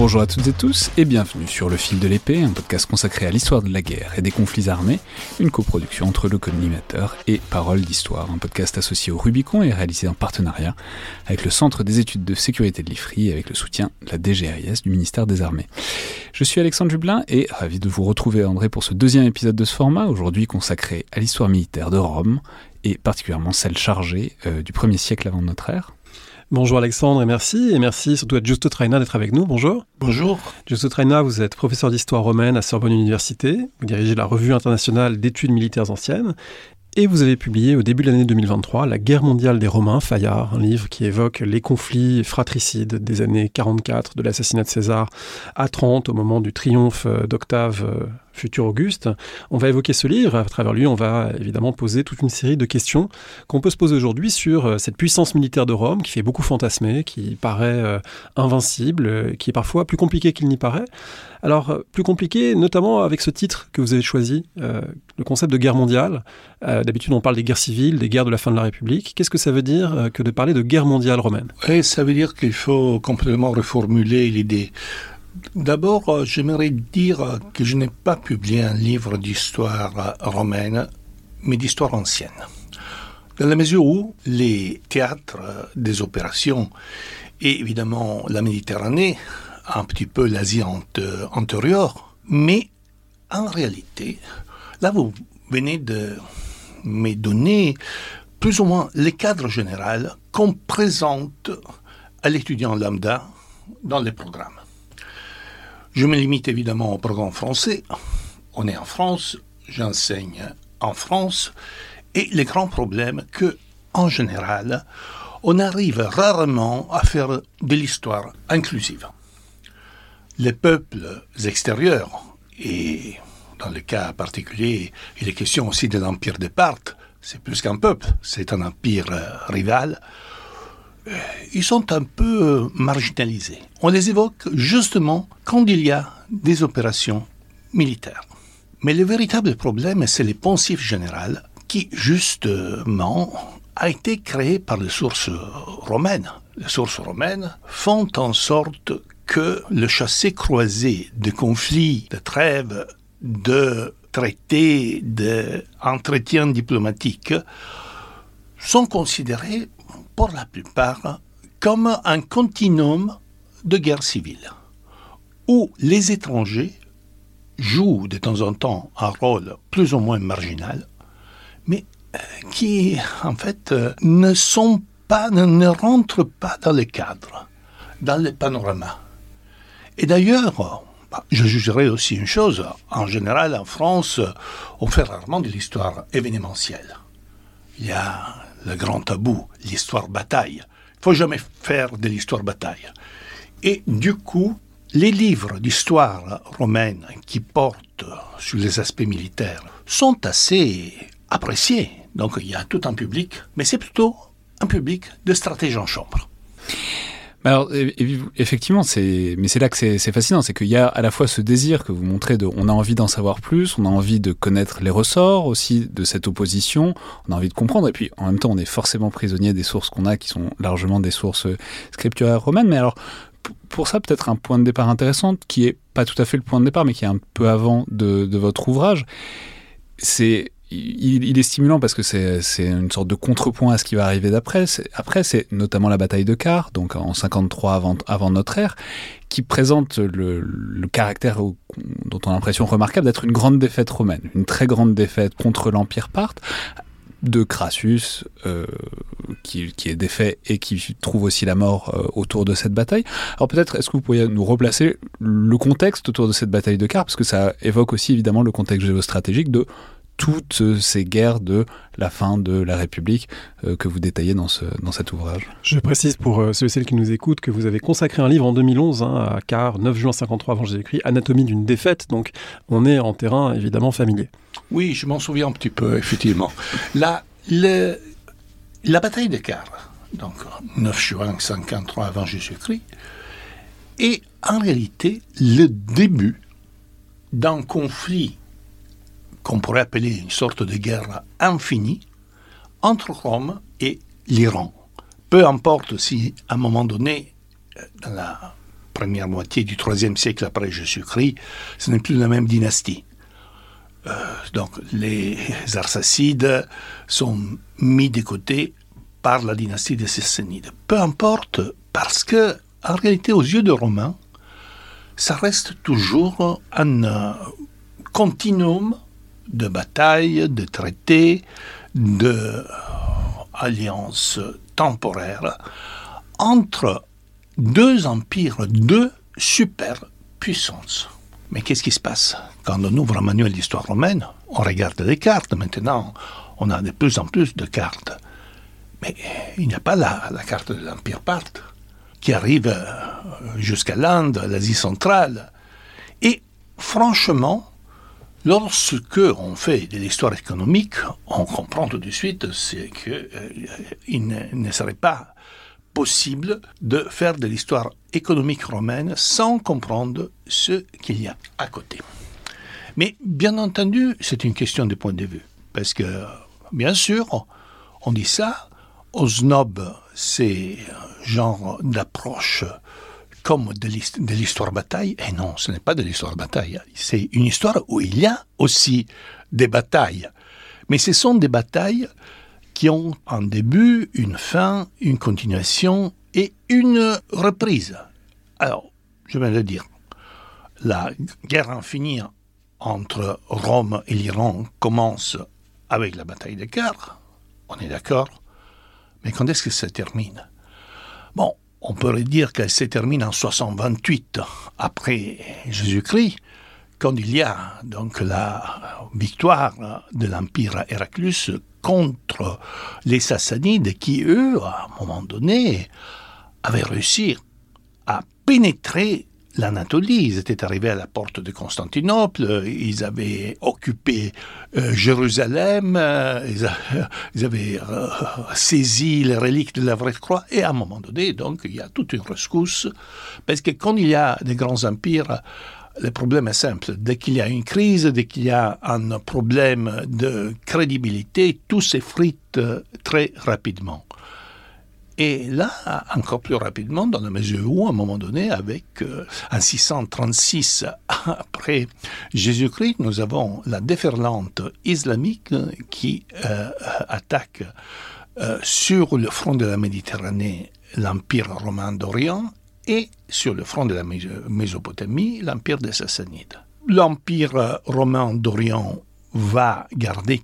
Bonjour à toutes et tous et bienvenue sur Le Fil de l'Épée, un podcast consacré à l'histoire de la guerre et des conflits armés, une coproduction entre le collimateur et Parole d'Histoire, un podcast associé au Rubicon et réalisé en partenariat avec le Centre des études de sécurité de l'IFRI et avec le soutien de la DGRIS du ministère des Armées. Je suis Alexandre Jublin et ravi de vous retrouver André pour ce deuxième épisode de ce format, aujourd'hui consacré à l'histoire militaire de Rome et particulièrement celle chargée euh, du premier siècle avant notre ère. Bonjour Alexandre et merci. Et merci surtout à Giusto Traina d'être avec nous. Bonjour. Bonjour. Giusto Traina, vous êtes professeur d'histoire romaine à Sorbonne Université. Vous dirigez la revue internationale d'études militaires anciennes. Et vous avez publié au début de l'année 2023 La guerre mondiale des Romains, Fayard, un livre qui évoque les conflits fratricides des années 44, de l'assassinat de César, à 30, au moment du triomphe d'Octave futur Auguste. On va évoquer ce livre. À travers lui, on va évidemment poser toute une série de questions qu'on peut se poser aujourd'hui sur cette puissance militaire de Rome qui fait beaucoup fantasmer, qui paraît euh, invincible, euh, qui est parfois plus compliqué qu'il n'y paraît. Alors, euh, plus compliqué, notamment avec ce titre que vous avez choisi, euh, le concept de guerre mondiale. Euh, D'habitude, on parle des guerres civiles, des guerres de la fin de la République. Qu'est-ce que ça veut dire euh, que de parler de guerre mondiale romaine? Et ça veut dire qu'il faut complètement reformuler l'idée. D'abord, euh, j'aimerais dire que je n'ai pas publié un livre d'histoire euh, romaine, mais d'histoire ancienne. Dans la mesure où les théâtres euh, des opérations et évidemment la Méditerranée, un petit peu l'Asie antérieure, mais en réalité, là vous venez de me donner plus ou moins le cadre général qu'on présente à l'étudiant lambda dans les programmes. Je me limite évidemment au programme français. On est en France, j'enseigne en France, et le grand problème que, en général, on arrive rarement à faire de l'histoire inclusive. Les peuples extérieurs, et dans le cas particulier, il est question aussi de l'empire de Parthes, c'est plus qu'un peuple, c'est un empire rival, ils sont un peu euh, marginalisés. On les évoque justement quand il y a des opérations militaires. Mais le véritable problème, c'est les poncifs général qui, justement, a été créé par les sources romaines. Les sources romaines font en sorte que le chassé croisé de conflits, de trêves, de traités, d'entretiens diplomatiques sont considérés pour la plupart comme un continuum de guerre civile, où les étrangers jouent de temps en temps un rôle plus ou moins marginal, mais euh, qui en fait euh, ne sont pas, ne, rentrent pas dans le cadre, dans le panorama. Et d'ailleurs, bah, je jugerai aussi une chose, en général en France, on fait rarement de l'histoire événementielle. Il y a le grand tabou, l'histoire bataille. Il faut jamais faire de l'histoire bataille. Et du coup, les livres d'histoire romaine qui portent sur les aspects militaires sont assez appréciés. Donc il y a tout un public, mais c'est plutôt un public de stratèges en chambre. Alors, effectivement, c'est, mais c'est là que c'est, c'est fascinant, c'est qu'il y a à la fois ce désir que vous montrez de, on a envie d'en savoir plus, on a envie de connaître les ressorts aussi de cette opposition, on a envie de comprendre, et puis en même temps, on est forcément prisonnier des sources qu'on a, qui sont largement des sources scripturaires romaines. Mais alors, pour ça, peut-être un point de départ intéressant, qui est pas tout à fait le point de départ, mais qui est un peu avant de, de votre ouvrage, c'est il, est stimulant parce que c'est une sorte de contrepoint à ce qui va arriver d'après. Après, c'est notamment la bataille de Car, donc en 53 avant, avant notre ère, qui présente le, caractère dont on a l'impression remarquable d'être une grande défaite romaine, une très grande défaite contre l'Empire parthe, de Crassus, euh, qui, est défait et qui trouve aussi la mort euh, autour de cette bataille. Alors peut-être, est-ce que vous pourriez nous replacer le contexte autour de cette bataille de Car, parce que ça évoque aussi évidemment le contexte géostratégique de toutes ces guerres de la fin de la République euh, que vous détaillez dans, ce, dans cet ouvrage. Je précise pour ceux et celles qui nous écoutent que vous avez consacré un livre en 2011 hein, à Car, 9 juin 53 avant Jésus-Christ, Anatomie d'une défaite, donc on est en terrain évidemment familier. Oui, je m'en souviens un petit peu, effectivement. La, la bataille de Car, donc 9 juin 53 avant Jésus-Christ, est en réalité le début d'un conflit qu'on pourrait appeler une sorte de guerre infinie entre Rome et l'Iran. Peu importe si, à un moment donné, dans la première moitié du IIIe siècle après Jésus-Christ, ce n'est plus la même dynastie. Euh, donc les Arsacides sont mis de côté par la dynastie des Sassanides. Peu importe, parce que en réalité, aux yeux des Romains, ça reste toujours un euh, continuum de batailles, de traités, d'alliances euh, temporaires entre deux empires, deux superpuissances. Mais qu'est-ce qui se passe Quand on ouvre un manuel d'histoire romaine, on regarde les cartes. Maintenant, on a de plus en plus de cartes. Mais il n'y a pas la, carte de l'Empire parthe qui arrive euh, jusqu'à l'Inde, l'Asie centrale. Et franchement, lorsque on fait de l'histoire économique, on comprend tout de suite qu'il euh, ne serait pas possible de faire de l'histoire économique romaine sans comprendre ce qu'il y a à côté. Mais bien entendu, c'est une question de point de vue. Parce que, bien sûr, on dit ça, aux snobs, c'est un genre d'approche comme de l'histoire bataille. Et non, ce n'est pas de l'histoire bataille. C'est une histoire où il y a aussi des batailles. Mais ce sont des batailles qui ont un début, une fin, une continuation et une reprise. Alors, je vais le dire, la guerre infinie entre Rome et l'Iran commence avec la bataille de Car, on est d'accord, mais quand est-ce que ça termine? Bon, on pourrait dire qu'elle se termine en 628 après Jésus-Christ, quand il y a donc la victoire de l'empire Héraclus contre les Sassanides qui, eux, à un moment donné, avaient réussi à pénétrer l'Anatolie. Ils étaient arrivés à la porte de Constantinople, ils avaient occupé euh, Jérusalem, euh, ils, avaient euh, saisi les reliques de la vraie croix, et à un moment donné, donc, il y a toute une rescousse, parce que quand il y a des grands empires, le problème est simple. Dès qu'il y a une crise, dès qu'il y a un problème de crédibilité, tout s'effrite euh, très rapidement. Et là, encore plus rapidement, dans la mesure où, à un moment donné, avec euh, en 636 après Jésus-Christ, nous avons la déferlante islamique qui euh, attaque sur le front de la Méditerranée l'Empire romain d'Orient et sur le front de la Mésopotamie, l'empire des Sassanides. L'empire romain d'Orient va garder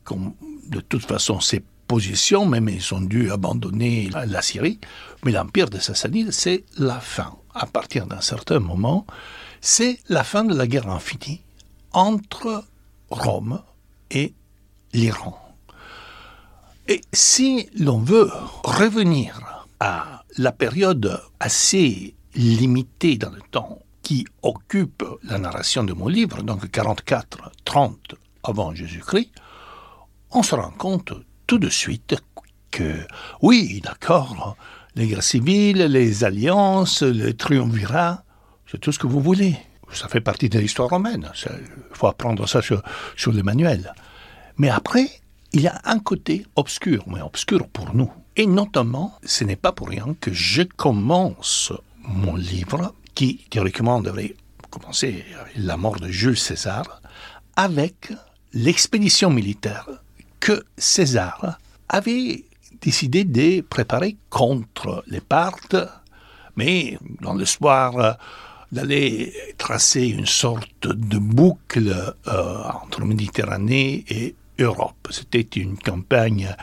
de toute façon ses positions, même ils ont dû abandonner la Syrie, mais l'empire des Sassanides, c'est la fin. À partir d'un certain moment, c'est la fin de la guerre infinie entre Rome et l'Iran. Et si l'on veut revenir à la période assez limité dans le temps qui occupe la narration de mon livre, donc 44-30 avant Jésus-Christ, on se rend compte tout de suite que, oui, d'accord, les guerres civiles, les alliances, le triumvirat, c'est tout ce que vous voulez. Ça fait partie de l'histoire romaine. Il faut apprendre ça sur, sur les manuels. Mais après, il y a un côté obscur, mais obscur pour nous. Et notamment, ce n'est pas pour rien que je commence mon livre, qui théoriquement devrait commencer la mort de Jules César, avec l'expédition militaire que César avait décidé de préparer contre les Parthes, mais dans l'espoir d'aller tracer une sorte de boucle euh, entre Méditerranée et Europe. C'était une campagne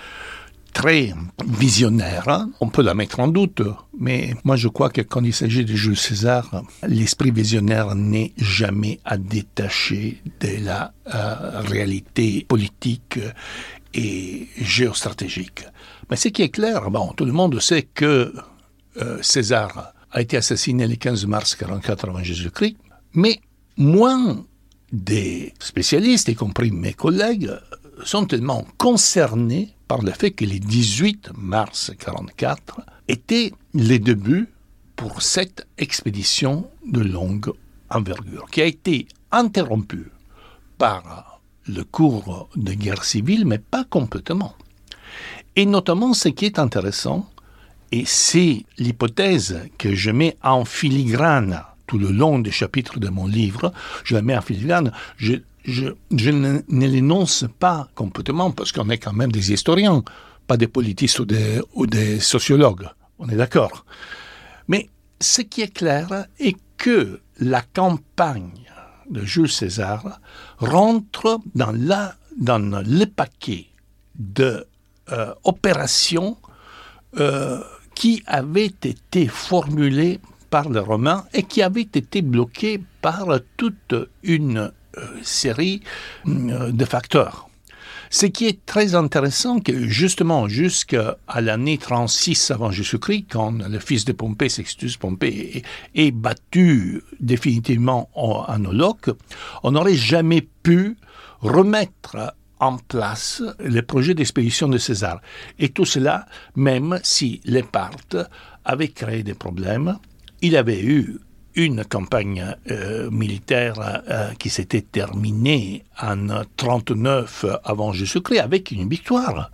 très visionnaire. Hein. On peut la mettre en doute, mais moi je crois que quand il s'agit de Jules César, l'esprit visionnaire n'est jamais à détacher de la euh, réalité politique et géostratégique. Mais ce qui est clair, bon, tout le monde sait que euh, César a été assassiné le 15 mars 44 avant Jésus-Christ, mais moins des spécialistes, y compris mes collègues, sont tellement concernés par le fait que le 18 mars 1944 était le début pour cette expédition de longue envergure, qui a été interrompue par le cours de guerre civile, mais pas complètement. Et notamment, ce qui est intéressant, et c'est l'hypothèse que je mets en filigrane tout le long des chapitres de mon livre, je la mets en filigrane, je, ne, l'énonce pas complètement parce qu'on est quand même des historiens, pas des politistes ou des sociologues. On est d'accord. Mais ce qui est clair est que la campagne de Jules César rentre dans, la, le paquet d'opérations euh, euh, qui avaient été formulées par les Romains et qui avaient été bloquées par toute une euh, série de facteurs. Ce qui est très intéressant, que justement jusqu'à l'année 36 avant Jésus-Christ, quand le fils de Pompée, Sextus Pompée, est, battu définitivement en, en on n'aurait jamais pu remettre en place le projet d'expédition de César. Et tout cela, même si les Parthes avaient créé des problèmes, il avait eu une campagne euh, militaire euh, qui s'était terminée en 39 avant Jésus-Christ avec une victoire.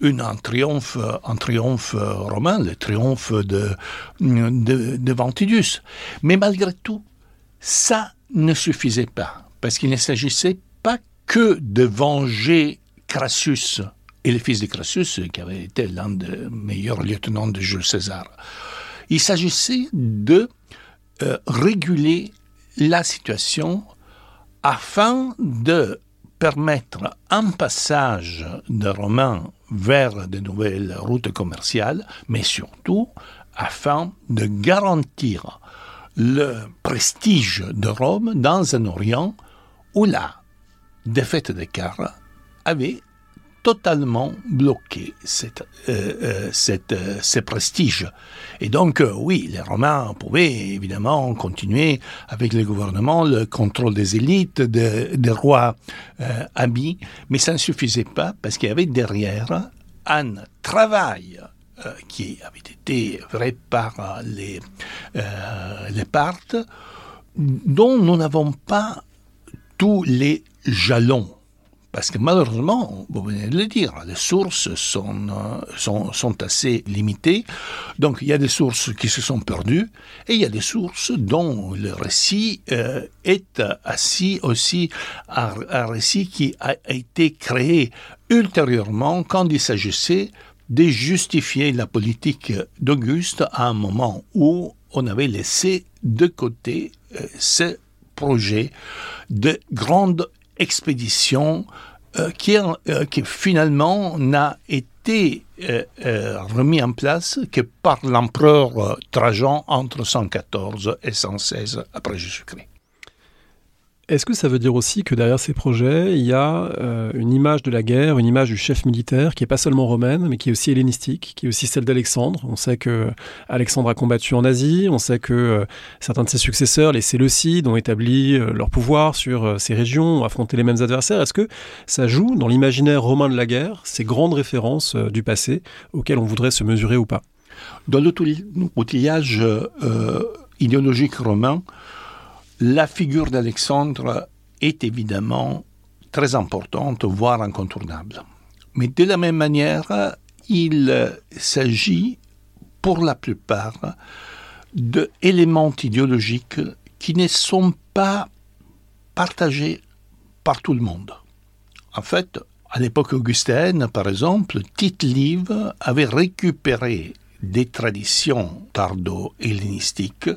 Une, un triomphe, un triomphe romain, le triomphe de, de, de Ventidus. Mais malgré tout, ça ne suffisait pas, parce qu'il ne s'agissait pas que de venger Crassus et le fils de Crassus, qui avait été l'un des meilleurs lieutenants de Jules César. Il s'agissait de euh, réguler la situation afin de permettre un passage de Romains vers de nouvelles routes commerciales, mais surtout afin de garantir le prestige de Rome dans un Orient où la défaite de Carre avait totalement bloqué euh, euh, cette, euh, ce prestige. Et donc, oui, les Romains pouvaient évidemment continuer avec le gouvernement, le contrôle des élites, des rois amis, mais ça ne suffisait pas parce qu'il y avait derrière un travail qui avait été fait par les, les Parthes, dont nous n'avons pas tous les jalons parce que malheureusement, vous venez de le dire, les sources sont, euh, sont, sont, assez limitées. Donc il y a des sources qui se sont perdues et il y a des sources dont le récit euh, est assis aussi un, un, récit qui a été créé ultérieurement quand il s'agissait de justifier la politique d'Auguste à un moment où on avait laissé de côté euh, ce projet de grande expédition euh, qui, euh, qui, finalement n'a été euh, remis en place que par l'empereur Trajan entre 114 et 116 après Jésus-Christ. Est-ce que ça veut dire aussi que derrière ces projets, il y a euh, une image de la guerre, une image du chef militaire qui est pas seulement romaine, mais qui est aussi hellénistique, qui est aussi celle d'Alexandre? On sait que Alexandre a combattu en Asie, on sait que euh, certains de ses successeurs, les Séleucides, ont établi euh, leur pouvoir sur ces régions, ont affronté les mêmes adversaires. Est-ce que ça joue dans l'imaginaire romain de la guerre ces grandes références du passé auxquelles on voudrait se mesurer ou pas? Dans l'outillage idéologique romain, la figure d'Alexandre est évidemment très importante, voire incontournable. Mais de la même manière, il s'agit pour la plupart d'éléments idéologiques qui ne sont pas partagés par tout le monde. En fait, à l'époque augustaine, par exemple, Tite Live avait récupéré des traditions tardo-hellénistiques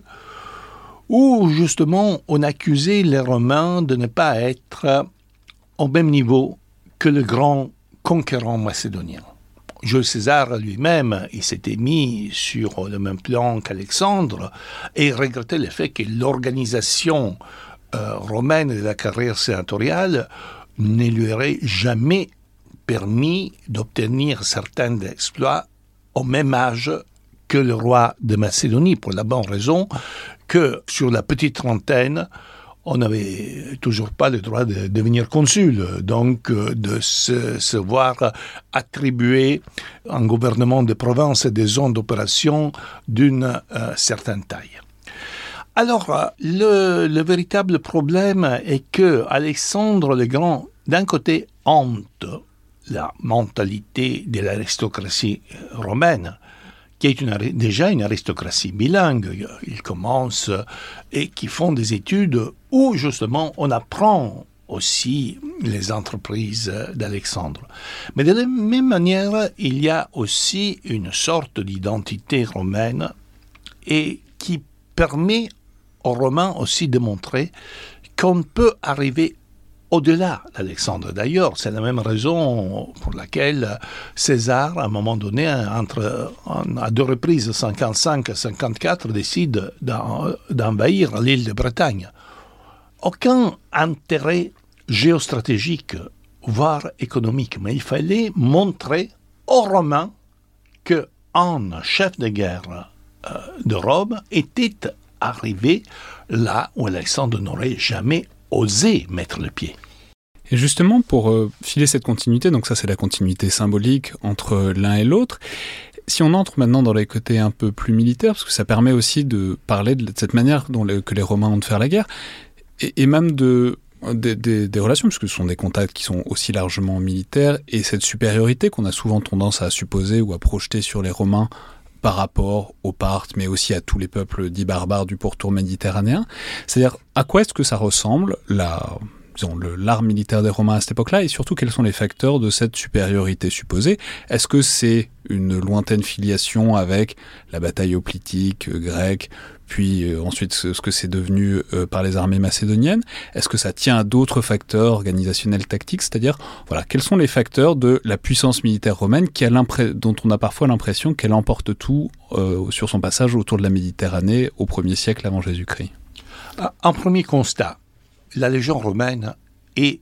où justement on accusait les Romains de ne pas être au même niveau que le grand conquérant macédonien. Jules César lui-même, il s'était mis sur le même plan qu'Alexandre et regrettait le fait que l'organisation euh, romaine de la carrière sénatoriale ne lui aurait jamais permis d'obtenir certains exploits au même âge que le roi de Macédonie, pour la bonne raison que sur la petite trentaine, on n'avait toujours pas le droit de devenir consul, donc euh, de se, voir attribuer un gouvernement de province et des zones d'opération d'une euh, certaine taille. Alors, euh, le, le, véritable problème est que Alexandre le Grand, d'un côté, hante la mentalité de l'aristocratie romaine, qui est déjà une aristocratie bilingue. Ils commencent et qui font des études où justement on apprend aussi les entreprises d'Alexandre. Mais de la même manière, il y a aussi une sorte d'identité romaine et qui permet aux Romains aussi de montrer qu'on peut arriver au-delà d'Alexandre. D'ailleurs, c'est la même raison pour laquelle César, à un moment donné, à deux reprises, 55 et 54, décide d'envahir l'île de Bretagne. Aucun intérêt géostratégique, voire économique, mais il fallait montrer aux Romains qu'un chef de guerre euh, de Rome était arrivé là où Alexandre n'aurait jamais oser mettre le pied. Et justement, pour euh, filer cette continuité, donc ça c'est la continuité symbolique entre l'un et l'autre, si on entre maintenant dans les côtés un peu plus militaires, parce que ça permet aussi de parler de cette manière dont que les Romains ont de faire la guerre, et, même de, des, relations, puisque ce sont des contacts qui sont aussi largement militaires, et cette supériorité qu'on a souvent tendance à supposer ou à projeter sur les Romains par rapport aux Parthes, mais aussi à tous les peuples dits barbares du pourtour méditerranéen. C'est-à-dire, à quoi est-ce que ça ressemble, la, l'art militaire des Romains à cette époque-là, et surtout quels sont les facteurs de cette supériorité supposée? Est-ce que c'est une lointaine filiation avec la bataille hoplitique euh, grecque, puis euh, ensuite ce, que c'est devenu euh, par les armées macédoniennes Est-ce que ça tient à d'autres facteurs organisationnels tactiques? C'est-à-dire, voilà, quels sont les facteurs de la puissance militaire romaine qui dont on a parfois l'impression qu'elle emporte tout sur son passage autour de la Méditerranée au 1er siècle avant Jésus-Christ? Un premier constat, la Légion romaine est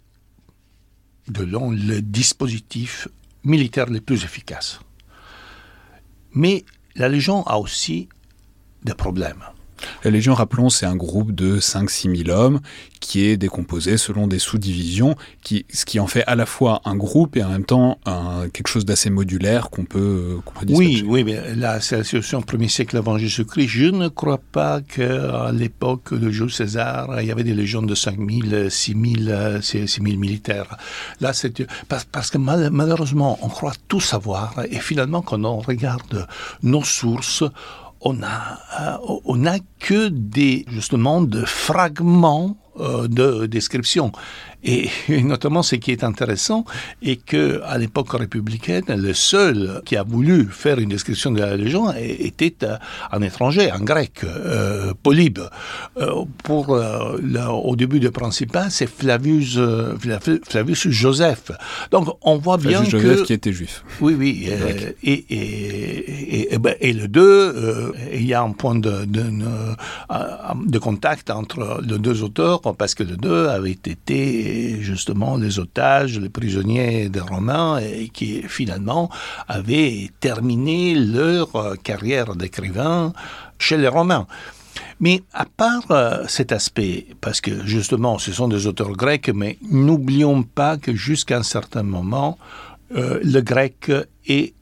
de long le dispositif militaire le plus efficace. Mais la Légion a aussi des problèmes. La Légion, rappelons, c'est un groupe de 5-6 000 hommes qui est décomposé selon des sous-divisions, qui, ce qui en fait à la fois un groupe et en même temps un, quelque chose d'assez modulaire qu'on peut, qu peut Oui, oui, mais là, c'est la situation au premier siècle avant Jésus-Christ. Je ne crois pas qu'à l'époque de Jules César, il y avait des légions de 5 000, 6 000, 6 000 militaires. Là, c'est parce, parce, que malheureusement, on croit tout savoir et finalement, quand on regarde nos sources, on a, euh, on a que des, justement, de fragments euh, de description. Et, notamment, ce qui est intéressant est que à l'époque républicaine, le seul qui a voulu faire une description de la Légion était euh, un étranger, un grec, euh, Polybe. Euh, pour au début du Principat, c'est Flavius, Flavius Joseph. Donc, on voit bien Flavius Joseph qui était juif. Oui, oui. Et, et, et, ben, le deux, il y a un point de, de, de contact entre les deux auteurs parce que le deux avait été justement les otages, les prisonniers des Romains et qui finalement avaient terminé leur euh, carrière d'écrivain chez les Romains. Mais à part euh, cet aspect, parce que justement ce sont des auteurs grecs, mais n'oublions pas que jusqu'à un certain moment, euh, le grec est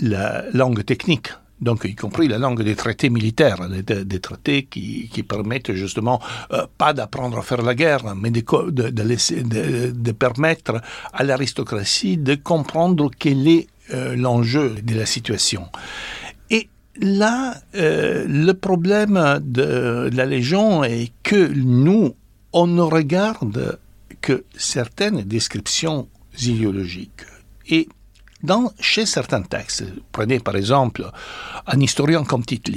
la langue technique donc y compris la langue des traités militaires, des, traités qui, permettent justement euh, pas d'apprendre à faire la guerre, mais de permettre à l'aristocratie de comprendre quel est euh, l'enjeu de la situation. Et là, euh, le problème de, la Légion est que nous, on ne regarde que certaines descriptions idéologiques. Et dans, chez certains textes, prenez par exemple un historien comme tite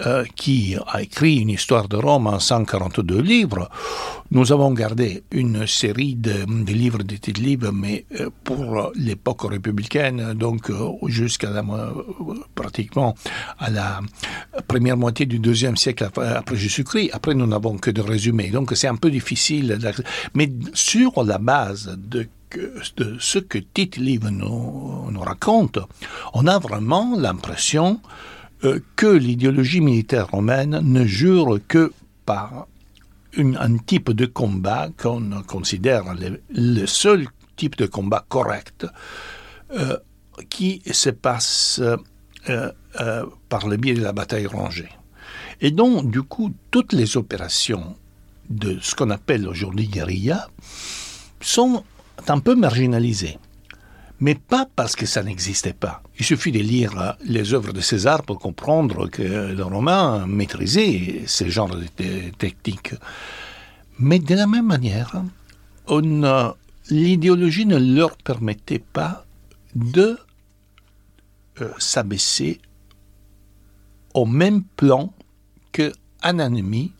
euh, qui a écrit une histoire de Rome en 142 livres. Nous avons gardé une série de, livres de titres libres, mais euh, pour l'époque républicaine, donc euh, jusqu'à pratiquement à la première moitié du deuxième siècle après, Jésus-Christ. Après, nous n'avons que de résumés. Donc, c'est un peu difficile. Mais sur la base de ce que Tite Livre nous raconte, on a vraiment l'impression euh, que l'idéologie militaire romaine ne jure que par un type de combat qu'on considère le, seul type de combat correct euh, qui se passe euh, par le biais de la bataille rangée. Et donc, du coup, toutes les opérations de ce qu'on appelle aujourd'hui guérilla sont un peu marginalisées mais pas parce que ça n'existait pas. Il suffit de lire euh, les œuvres de César pour comprendre que les Romains maîtrisaient ce genre de techniques. Mais de la même manière, l'idéologie ne leur permettait pas de euh, s'abaisser au même plan qu'un ennemi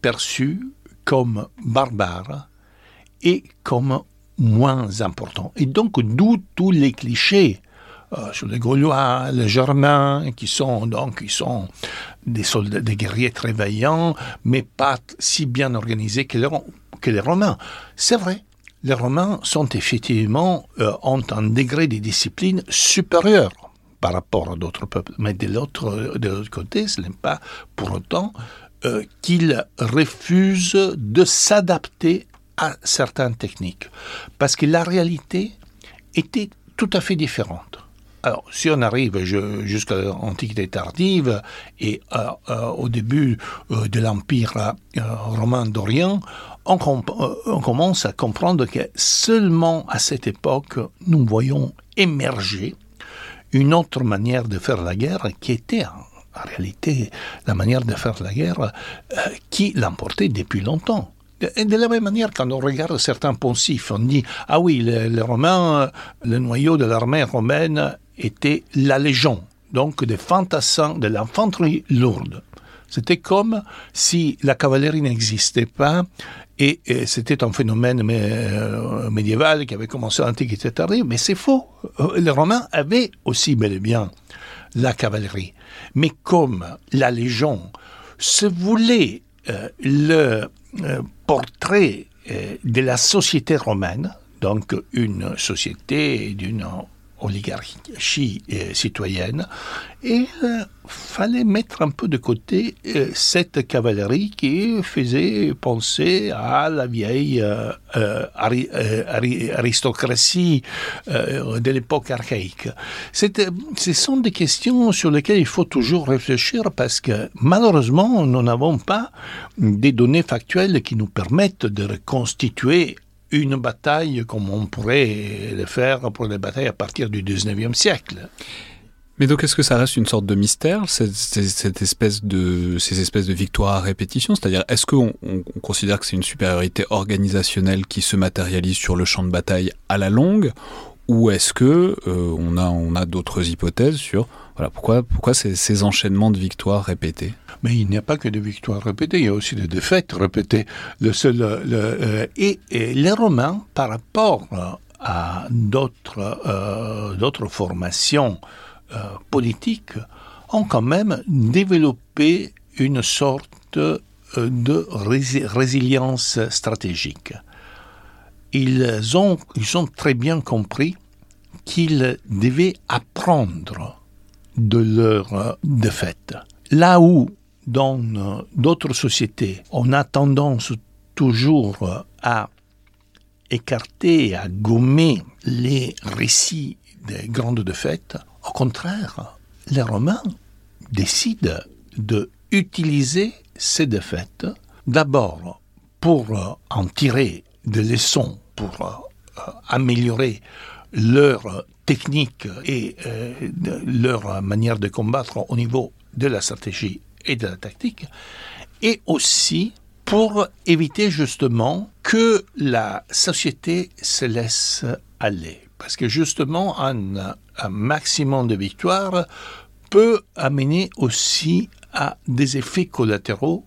perçu comme barbare et comme moins important. Et donc, d'où tous les clichés euh, sur les Gaulois, les Germains, qui sont donc sont des soldats, des guerriers très vaillants, mais pas si bien organisés que les, que les Romains. C'est vrai, les Romains sont effectivement euh, ont un degré de discipline supérieur par rapport à d'autres peuples, mais de l'autre de l'autre côté, ce n'est pas pour autant euh, qu'ils refusent de s'adapter à certaines techniques. Parce que la réalité était tout à fait différente. Alors, si on arrive jusqu'à l'Antiquité tardive et euh, euh, au début euh, de l'Empire romain d'Orient, on, on, commence à comprendre que seulement à cette époque, nous voyons émerger une autre manière de faire la guerre qui était en réalité la manière de faire la guerre qui l'emportait depuis longtemps. De la même manière, quand on regarde certains poncifs, on dit Ah oui, les, Romains, le noyau de l'armée romaine était la légion, donc des fantassins, de l'infanterie lourde. C'était comme si la cavalerie n'existait pas et, c'était un phénomène euh, médiéval qui avait commencé à l'Antiquité tardive, mais c'est faux. Euh, les Romains avaient aussi bel et bien la cavalerie. Mais comme la légion se voulait euh, le portrait euh, de la société romaine, donc une société d'une oligarchie euh, citoyenne, et il euh, fallait mettre un peu de côté euh, cette cavalerie qui faisait penser à la vieille aristocratie de l'époque archaïque. Ce sont des questions sur lesquelles il faut toujours réfléchir parce que malheureusement, nous n'avons pas des données factuelles qui nous permettent de reconstituer une bataille comme on pourrait le faire pour les batailles à partir du 19e siècle. Mais donc, est-ce que ça reste une sorte de mystère, cette, espèce de, ces espèces de victoires à répétition? C'est-à-dire, est-ce qu'on on considère que c'est une supériorité organisationnelle qui se matérialise sur le champ de bataille à la longue? Ou est-ce que euh, on a, on a d'autres hypothèses sur voilà, pourquoi, pourquoi ces, ces enchaînements de victoires répétées? Mais il n'y a pas que des victoires répétées, il y a aussi des défaites répétées. Le seul, euh, et, les Romains, par rapport à d'autres euh, d'autres formations euh, politiques, ont quand même développé une sorte de résilience stratégique. Ils ont, ils ont très bien compris qu'ils devaient apprendre de leurs défaites. Là où dans euh, d'autres sociétés, on a tendance toujours à écarter, à gommer les récits des grandes défaites. Au contraire, les Romains décident de utiliser ces défaites d'abord pour en tirer des leçons, pour euh, améliorer leur technique et euh, leur manière de combattre au niveau de la stratégie et de la tactique, et aussi pour éviter justement que la société se laisse aller. Parce que justement, un, maximum de victoires peut amener aussi a des effets collatéraux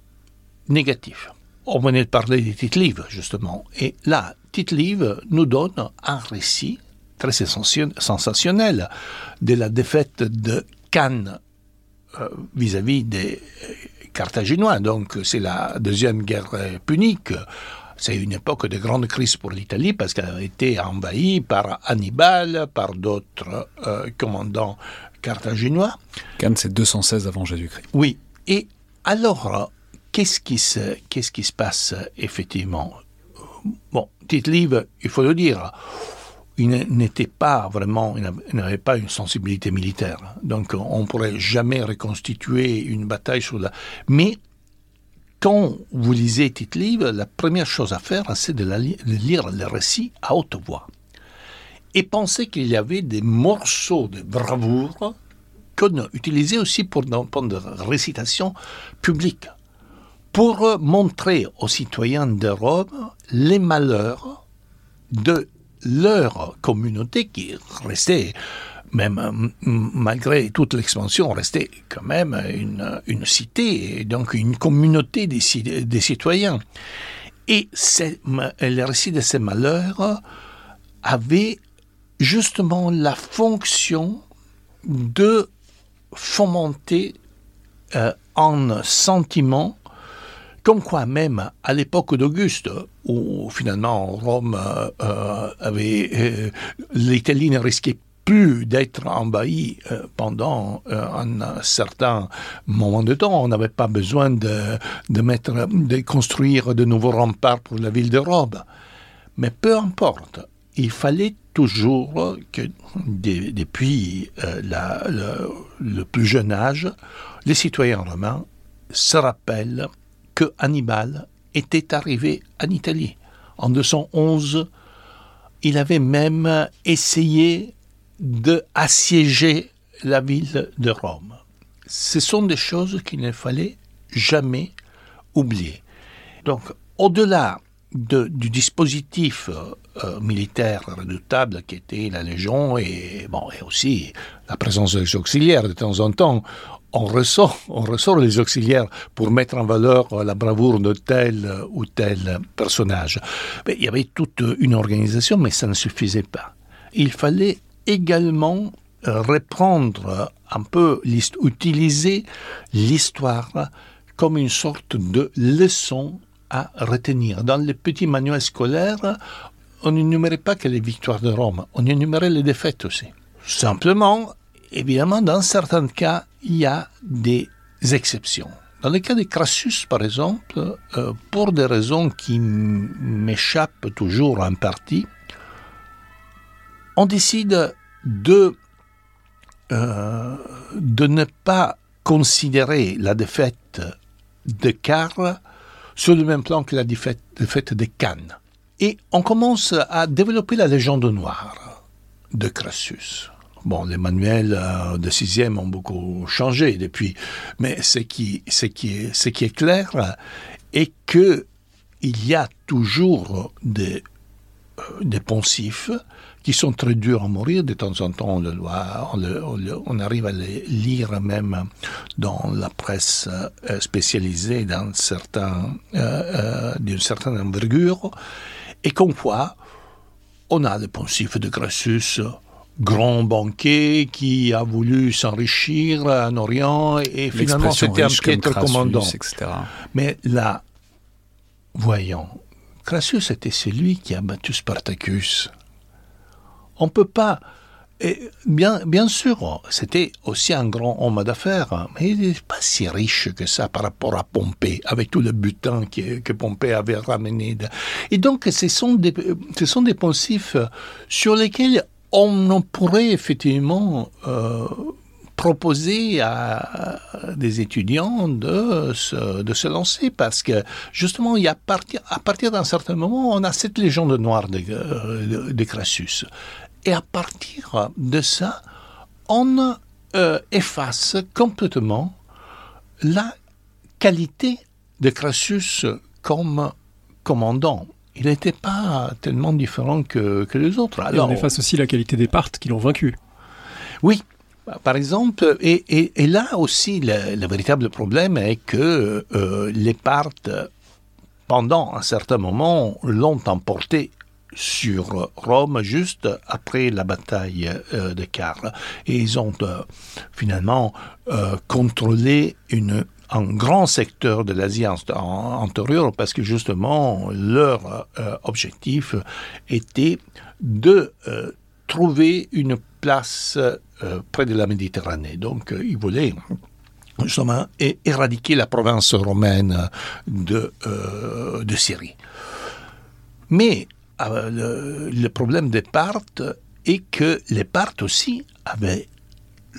négatifs. On venait de parler des Tite-Livres, justement. Et là, Tite-Livre nous donne un récit très sensationnel de la défaite de Cannes euh, vis-à-vis des Carthaginois. Donc, c'est la deuxième guerre punique. C'est une époque de grande crise pour l'Italie parce qu'elle a été envahie par Hannibal, par d'autres euh, commandants carthaginois. Cannes, c'est 216 avant Jésus-Christ. Oui. Et alors, qu'est-ce qui se, qu'est-ce qui se passe effectivement? Bon, Tite-Live, il faut le dire, il n'était pas vraiment, il n'avait pas une sensibilité militaire. Donc, on ne pourrait jamais reconstituer une bataille sur la. Mais quand vous lisez Tite-Live, la première chose à faire, c'est de, lire le récit à haute voix et penser qu'il y avait des morceaux de bravoure qu'on utilisait aussi pour dans, de récitation publique pour montrer aux citoyens de Rome les malheurs de leur communauté qui restait, même malgré toute l'expansion, restait quand même une, une cité, donc une communauté des, citoyens. Et le récit de ces malheurs avait justement la fonction de fomenter euh, un sentiment comme quoi même à l'époque d'Auguste, où finalement Rome euh, euh, avait l'Italie ne risquait plus d'être envahie pendant un certain moment de temps. On n'avait pas besoin de, de, mettre, de construire de nouveaux remparts pour la ville de Rome. Mais peu importe, il fallait toujours que depuis euh, le, plus jeune âge, les citoyens romains se rappellent que Hannibal était arrivé en Italie. En 211, il avait même essayé de assiéger la ville de Rome. Ce sont des choses qu'il ne fallait jamais oublier. Donc, au-delà du dispositif euh, militaire redoutable qui était la Légion et, bon, et aussi la présence des auxiliaires. De temps en temps, on ressort, on ressort les auxiliaires pour mettre en valeur la bravoure de tel ou tel personnage. Mais il y avait toute une organisation, mais ça ne suffisait pas. Il fallait également euh, reprendre un peu, utiliser l'histoire comme une sorte de leçon à retenir. Dans les petits manuels scolaires, on n'énumérait pas que les victoires de Rome, on énumérait les défaites aussi. Simplement, évidemment, dans certains cas, il y a des exceptions. Dans le cas de Crassus, par exemple, euh, pour des raisons qui m'échappent toujours en partie, on décide de, euh, ne pas considérer la défaite de Car sur le même plan que la défaite, de Cannes. Et on commence à développer la légende noire de Crassus. Bon, les manuels euh, de sixième ont beaucoup changé depuis, mais ce qui, est, ce qui est clair que il y a toujours des, euh, des poncifs qui sont très durs à mourir. De temps en temps, on, arrive à les lire même dans la presse euh, spécialisée euh, euh, d'une certaine envergure. Et comme quoi, on a le poncif de Crassus, grand banquier qui a voulu s'enrichir en Orient et finalement c'était un piètre commandant. Etc. Mais là, voyons, Crassus était celui qui a battu Spartacus. On ne peut pas. Et bien, bien sûr, c'était aussi un grand homme d'affaires, mais il n'est pas si riche que ça par rapport à Pompée, avec tout le butin que, que Pompée avait ramené. Et donc, ce sont des, ce sont des poncifs sur lesquels on pourrait effectivement euh, proposer à des étudiants de se, lancer parce que justement, il à partir d'un certain moment, on a cette légende noire de, de, de Crassus. Et à partir de ça, on euh, efface complètement la qualité de Crassus comme commandant. Il n'était pas tellement différent que, que les autres. Alors, Et on efface aussi la qualité des Parthes qui l'ont vaincu. Oui, Bah, par exemple, et, là aussi, le, véritable problème est que euh, les Parthes, pendant un certain moment, l'ont emporté sur Rome juste après la bataille euh, de Carles. Et ils ont euh, finalement contrôlé une, un grand secteur de l'Asie antérieure parce que justement leur objectif était de trouver une place euh, près de la Méditerranée. Donc, euh, il voulait justement éradiquer la province romaine de, euh, de Syrie. Mais le, problème des Parthes est que les Parthes aussi avaient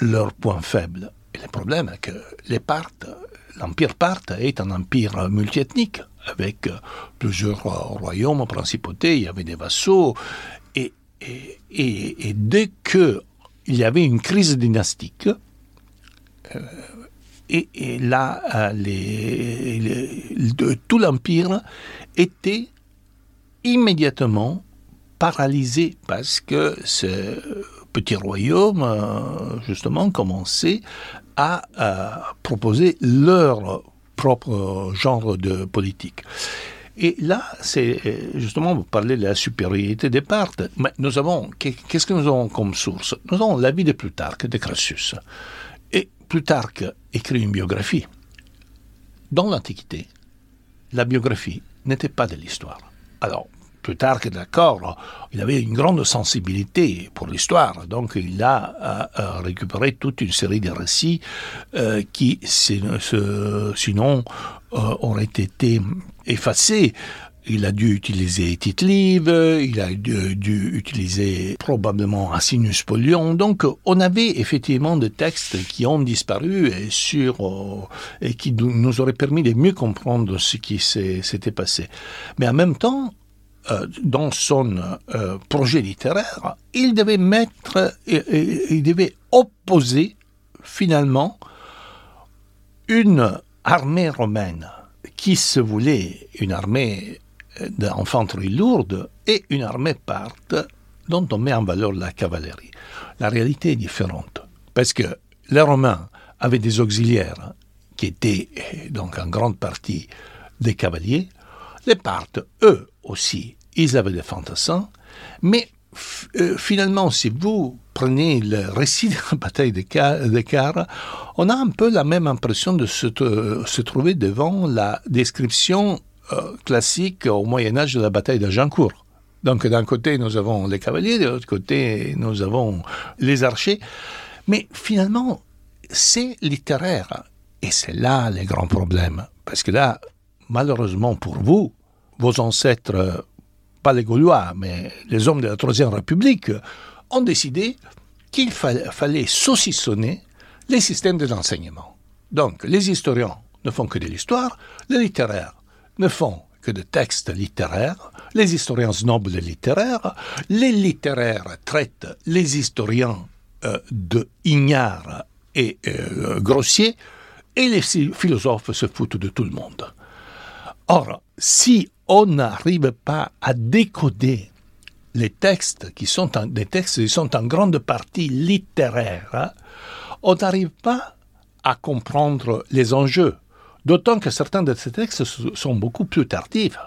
leurs points faibles. Et le problème est que les Parthes, l'empire Parthe est un empire multiethnique avec plusieurs royaumes, principautés, il y avait des vassaux. Et, et, et, et dès que il y avait une crise dynastique. Euh, et, là, euh, les, tout l'Empire était immédiatement paralysé parce que ce petit royaume, euh, justement, commençait à proposer leur propre genre de politique. Et là, c'est euh, justement, vous parlez de la supériorité des Parthes. Mais nous avons, qu'est-ce que nous avons comme source? Nous avons la vie de Plutarque, de Crassus. Et Plutarque écrit une biographie. Dans l'Antiquité, la biographie n'était pas de l'histoire. Alors, Plutarque, d'accord, il avait une grande sensibilité pour l'histoire, donc il a récupéré toute une série de récits euh, qui, sinon, euh, auraient été effacés. Il a dû utiliser tite il a dû, utiliser probablement Asinius Polion. Donc, on avait effectivement des textes qui ont disparu et, euh, et qui nous auraient permis de mieux comprendre ce qui s'était passé. Mais en même temps, euh, dans son euh, projet littéraire, il devait mettre, il devait opposer finalement une armée romaine qui se voulait une armée d'infanterie lourde et une armée parte dont on met en valeur la cavalerie. La réalité est différente parce que les Romains avaient des auxiliaires qui étaient donc en grande partie des cavaliers. Les Parthes, eux, aussi, ils avaient des fantassins, mais euh, finalement, si vous prenez le récit de la bataille de, Car, on a un peu la même impression de se, se trouver devant la description euh, classique au Moyen Âge de la bataille d'Agincourt. Donc d'un côté, nous avons les cavaliers, de l'autre côté, nous avons les archers. Mais finalement, c'est littéraire. Et c'est là les grands problèmes. Parce que là, malheureusement pour vous, vos ancêtres pas les Gaulois, mais les hommes de la Troisième République, ont décidé qu'il fallait saucissonner les systèmes de l'enseignement. Donc, les historiens ne font que de l'histoire, les littéraires ne font que de textes littéraires, les historiens nobles littéraires, les littéraires traitent les historiens euh, de ignares et euh, grossiers, et les philosophes se foutent de tout le monde. Or, si on n'arrive pas à décoder les textes qui sont des textes qui sont en grande partie littéraires, hein, on n'arrive pas à comprendre les enjeux. D'autant que certains de ces textes sont beaucoup plus tardifs.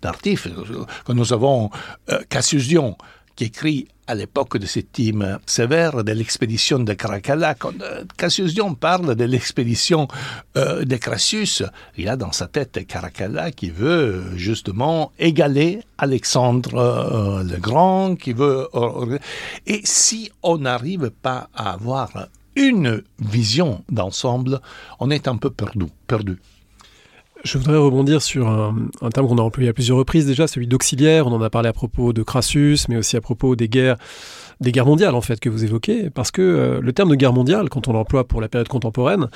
tardifs. Quand nous avons euh, Cassius qui écrit à l'époque de cette team sévère de l'expédition de Caracalla. Quand euh, Cassius Dion parle de l'expédition euh, de Crassus, il a dans sa tête Caracalla qui veut justement égaler Alexandre euh, le Grand, qui veut... et si on n'arrive pas à avoir une vision d'ensemble, on est un peu perdu. perdu. Je voudrais rebondir sur un, terme qu'on a employé à plusieurs reprises déjà, celui d'auxiliaire. On en a parlé à propos de Crassus, mais aussi à propos des guerres, des guerres mondiales en fait que vous évoquez, parce que euh, le terme de guerre mondiale, quand on l'emploie pour la période contemporaine,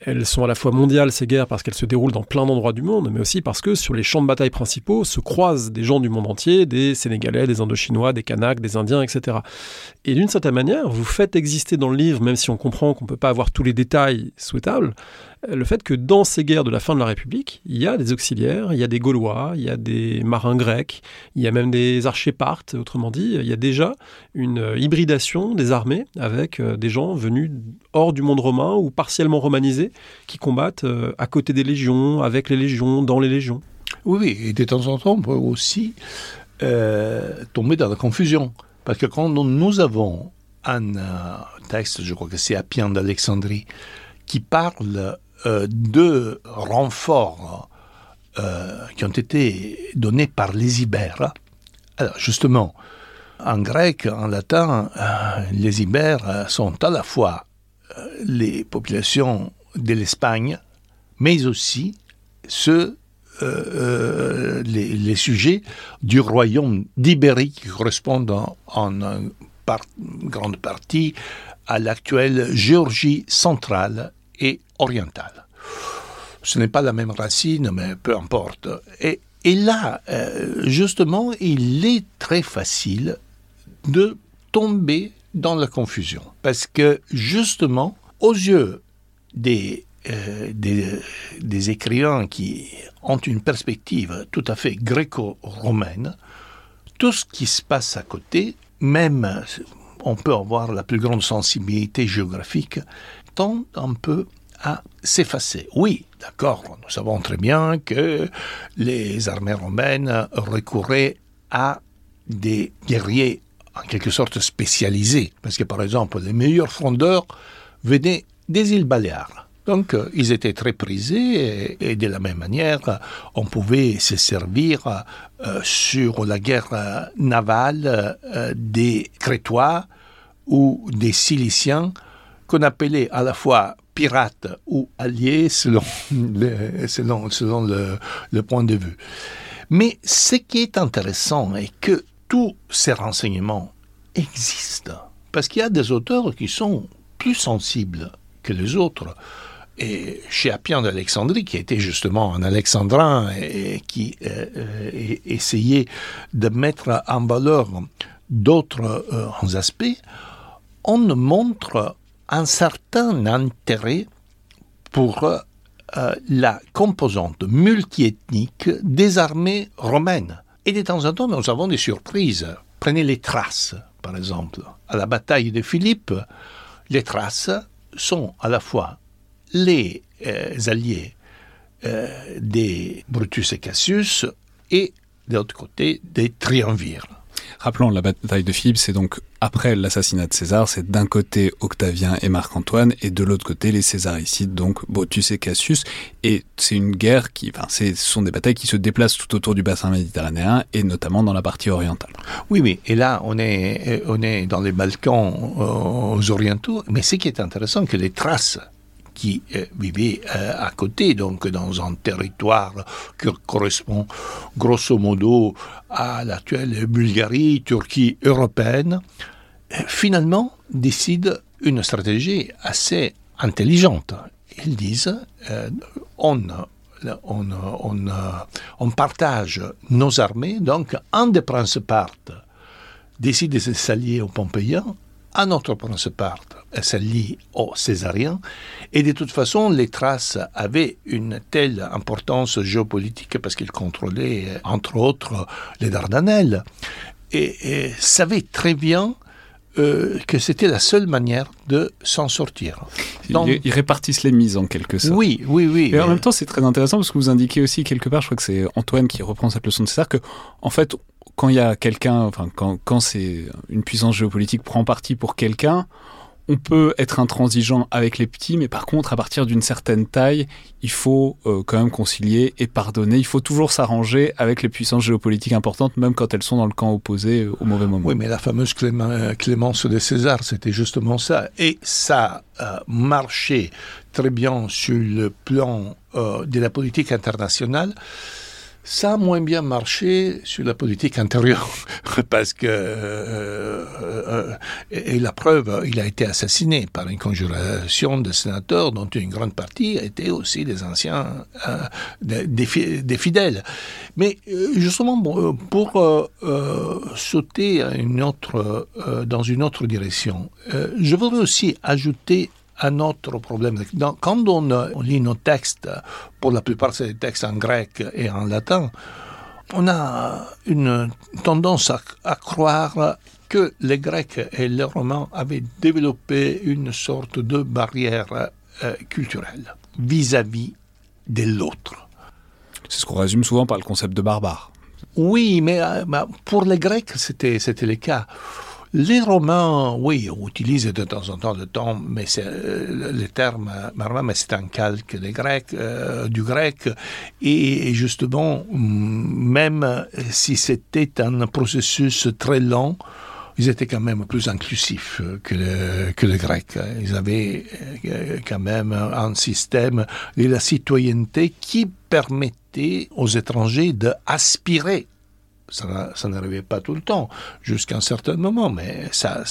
elles sont à la fois mondiales ces guerres parce qu'elles se déroulent dans plein d'endroits du monde, mais aussi parce que sur les champs de bataille principaux se croisent des gens du monde entier, des Sénégalais, des Indochinois, des Kanaks, des Indiens, etc. Et d'une certaine manière, vous faites exister dans le livre, même si on comprend qu'on ne peut pas avoir tous les détails souhaitables, le fait que dans ces guerres de la fin de la République, il y a des auxiliaires, il y a des Gaulois, il y a des marins grecs, il y a même des archépartes, autrement dit, il y a déjà une hybridation des armées avec euh, des gens venus hors du monde romain ou partiellement romanisés qui combattent euh, à côté des légions, avec les légions, dans les légions. Oui, oui, et de temps en temps, on peut aussi euh, tomber dans la confusion. Parce que quand nous avons un texte, je crois que c'est Appien d'Alexandrie, qui parle euh, de renforts euh, qui ont été donnés par les Ibères. Alors justement, en grec, en latin, euh, les Ibères sont à la fois les populations de l'Espagne, mais aussi ceux, les, sujets du royaume d'Ibérie qui correspondent en, en grande partie à l'actuelle Géorgie centrale et orientale. Ce n'est pas la même racine, mais peu importe. Et, là, euh, justement, il est très facile de tomber dans la confusion. Parce que, justement, aux yeux des, euh, des, des, écrivains qui ont une perspective tout à fait gréco-romaine, tout ce qui se passe à côté, même on peut avoir la plus grande sensibilité géographique, tend un peu à s'effacer. Oui, d'accord, nous savons très bien que les armées romaines recouraient à des guerriers en quelque sorte spécialisés, parce que par exemple les meilleurs frondeurs venaient des îles Baléares. Donc euh, ils étaient très prisés et, de la même manière on pouvait se servir euh, sur la guerre navale euh, des Crétois ou des Ciliciens qu'on appelait à la fois pirates ou alliés selon, le, selon, selon le, point de vue. Mais ce qui est intéressant est que tous ces renseignements existent, parce qu'il y a des auteurs qui sont plus sensibles que les autres. Et chez Appien d'Alexandrie, qui était justement un alexandrin et, qui euh, euh, essayait de mettre en valeur d'autres euh, aspects, on montre un certain intérêt pour euh, la composante multiethnique des armées romaines. Et de temps en temps, nous avons des surprises. Prenez les traces, par exemple. À la bataille de Philippe, les traces sont à la fois les euh, alliés euh, des Brutus et Cassius et, de l'autre côté, des triumvirs. Rappelons, la bataille de Philippe, c'est donc après l'assassinat de César, c'est d'un côté Octavien et Marc-Antoine, et de l'autre côté les Césaricides, donc Brutus et Cassius. Et c'est une guerre qui, enfin, ce sont des batailles qui se déplacent tout autour du bassin méditerranéen, et notamment dans la partie orientale. Oui, oui, et là, on est, on est dans les Balkans euh, aux orientaux, mais ce qui est intéressant, que les traces qui euh, euh, à côté, donc dans un territoire qui correspond grosso modo à l'actuelle Bulgarie, Turquie européenne, euh, finalement décident une stratégie assez intelligente. Ils disent on, on, on, on, partage nos armées, donc un des principes décide de s'allier aux Pompéiens, un autre principal s'allie aux Césariens, et de toute façon, les Thraces avaient une telle importance géopolitique parce qu'ils contrôlaient, entre autres, les Dardanelles, et, savaient très bien euh, que c'était la seule manière de s'en sortir. ils répartissent les mises en quelque sorte. Oui, oui, oui. Et en même temps, c'est très intéressant parce que vous indiquez aussi quelque part, je crois que c'est Antoine qui reprend cette leçon de César, que en fait, quand il y a quelqu'un, enfin quand, quand c'est une puissance géopolitique prend parti pour quelqu'un, on peut être intransigeant avec les petits, mais par contre, à partir d'une certaine taille, il faut euh, quand même concilier et pardonner. Il faut toujours s'arranger avec les puissances géopolitiques importantes, même quand elles sont dans le camp opposé euh, au mauvais moment. Oui, mais la fameuse euh, clémence de César, c'était justement ça. Et ça a marché très bien sur le plan de la politique internationale. Ça a moins bien marché sur la politique intérieure, parce que, euh, euh, et la preuve, il a été assassiné par une conjuration de sénateurs dont une grande partie étaient aussi des anciens, euh, des, fidèles. Mais justement, pour sauter dans une autre direction, je voudrais aussi ajouter un autre problème. quand on, lit nos textes, pour la plupart c'est des textes en grec et en latin, on a une tendance à, croire que les Grecs et les Romains avaient développé une sorte de barrière euh, culturelle vis-à-vis de l'autre. C'est ce qu'on résume souvent par le concept de barbare. Oui, mais, euh, mais pour les Grecs, c'était le cas. Les Romains, oui, on utilise de temps en temps le euh, terme euh, mais c'est un calque des Grecs, euh, du grec, et justement, mm, même si c'était un processus très lent, ils étaient quand même plus inclusifs que, que les Grecs. Ils avaient quand même un système de la citoyenneté qui permettait aux étrangers d'aspirer ça, n'arrivait pas tout le temps, jusqu'à un certain moment, mais ça,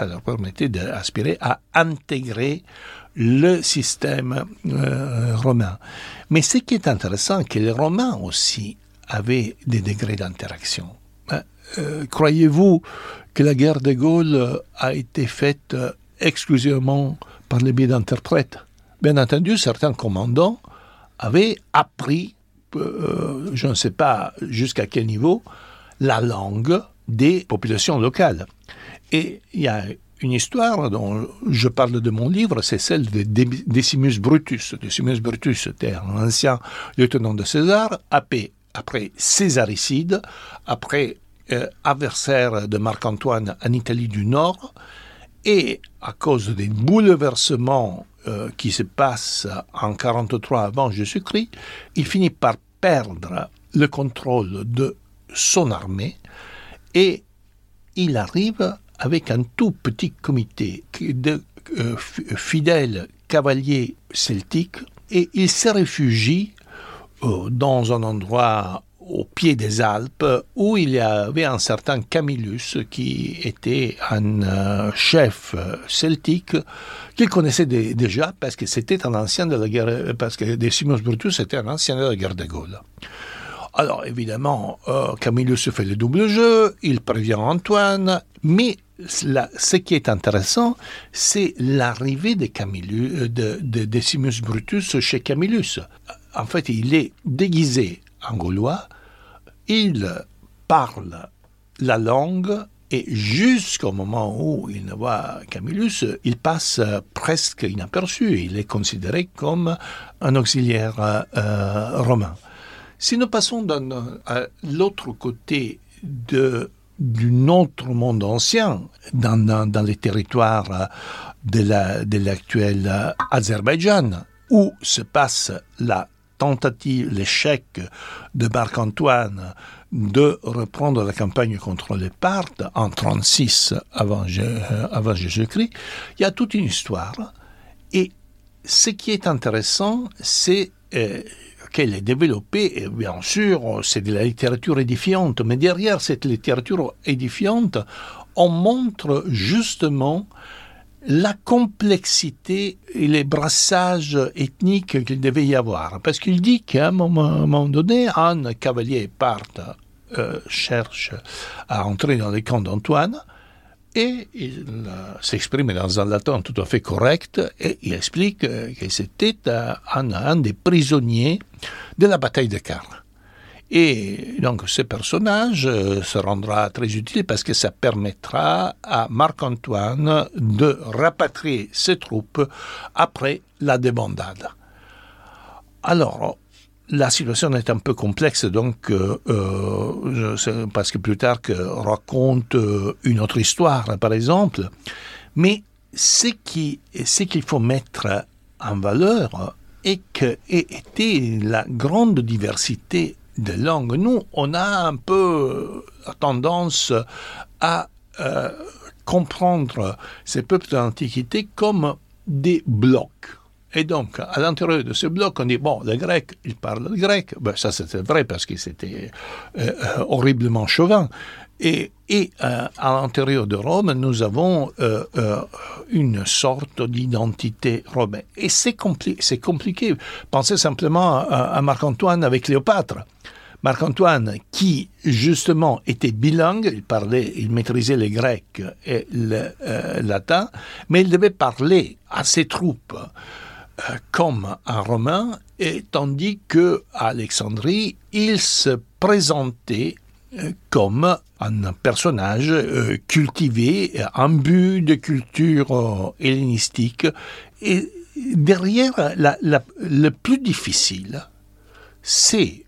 leur permettait d'aspirer à intégrer le système euh, romain. Mais ce qui est intéressant, c'est que les Romains aussi avaient des degrés d'interaction. Hein, euh, croyez-vous que la guerre de Gaulle a été faite euh, exclusivement par les biais d'interprètes? Bien entendu, certains commandants avaient appris euh, je ne sais pas jusqu'à quel niveau, la langue des populations locales. Et il y a une histoire dont je parle de mon livre, c'est celle de Decimus Brutus. Decimus Brutus était un ancien lieutenant de César, après Césaricide, après euh, adversaire de Marc-Antoine en Italie du Nord, et à cause des bouleversements euh, qui se passent en 43 avant Jésus-Christ, il finit par perdre le contrôle de son armée et il arrive avec un tout petit comité de euh, fidèles cavaliers celtiques et il se réfugie euh, dans un endroit au pied des Alpes, où il y avait un certain Camillus qui était un euh, chef celtique qu'il connaissait déjà parce que c'était un ancien de la guerre, parce que Decimus Brutus était un ancien de la guerre de Gaulle. Alors évidemment, euh, Camillus fait le double jeu, il prévient Antoine, mais ce qui est intéressant, c'est l'arrivée de, Camillus, de, de Decimus Brutus chez Camillus. En fait, il est déguisé en gaulois, il parle la langue et jusqu'au moment où il voit Camillus, il passe presque inaperçu. Il est considéré comme un auxiliaire euh, romain. Si nous passons à l'autre côté d'un autre monde ancien, dans, dans, les territoires de l'actuel Azerbaïdjan, où se passe la tentative, l'échec de Marc-Antoine de reprendre la campagne contre les Parthes en 36 avant, avant Jésus-Christ, il y a toute une histoire. Et ce qui est intéressant, c'est euh, qu'elle est développée, et bien sûr, c'est de la littérature édifiante, mais derrière cette littérature édifiante, on montre justement la complexité et les brassages ethniques qu'il devait y avoir. Parce qu'il dit qu'à un moment, donné, un cavalier parte, euh, cherche à entrer dans les camps d'Antoine, et il euh, s'exprime dans un latin tout à fait correct et il explique euh, que c'était un, un, des prisonniers de la bataille de Carles. Et donc ce personnage euh, se rendra très utile parce que ça permettra à Marc-Antoine de rapatrier ses troupes après la débandade. Alors, la situation est un peu complexe, donc euh, euh parce que plus tard que raconte une autre histoire, par exemple. Mais ce qui, ce qu'il faut mettre en valeur est que était la grande diversité de langues. Nous, on a un peu tendance à euh, comprendre ces peuples de l'Antiquité comme des blocs. Et donc, à l'intérieur de ce bloc, on dit, bon, les Grecs, ils parlent le grec. Ben, ça, c'était vrai parce qu'ils étaient euh, euh, horriblement chauvins. Et, et euh, à l'intérieur de Rome, nous avons une sorte d'identité romaine. Et c'est compli compliqué. Pensez simplement à, à Marc-Antoine avec Cléopâtre. Marc-Antoine, qui justement était bilingue, il parlait, il maîtrisait le grec et le euh, latin, mais il devait parler à ses troupes euh, comme un romain, et tandis que à Alexandrie, il se présentait euh, comme un personnage cultivé, imbu de culture hellénistique. Et derrière, le plus difficile, c'est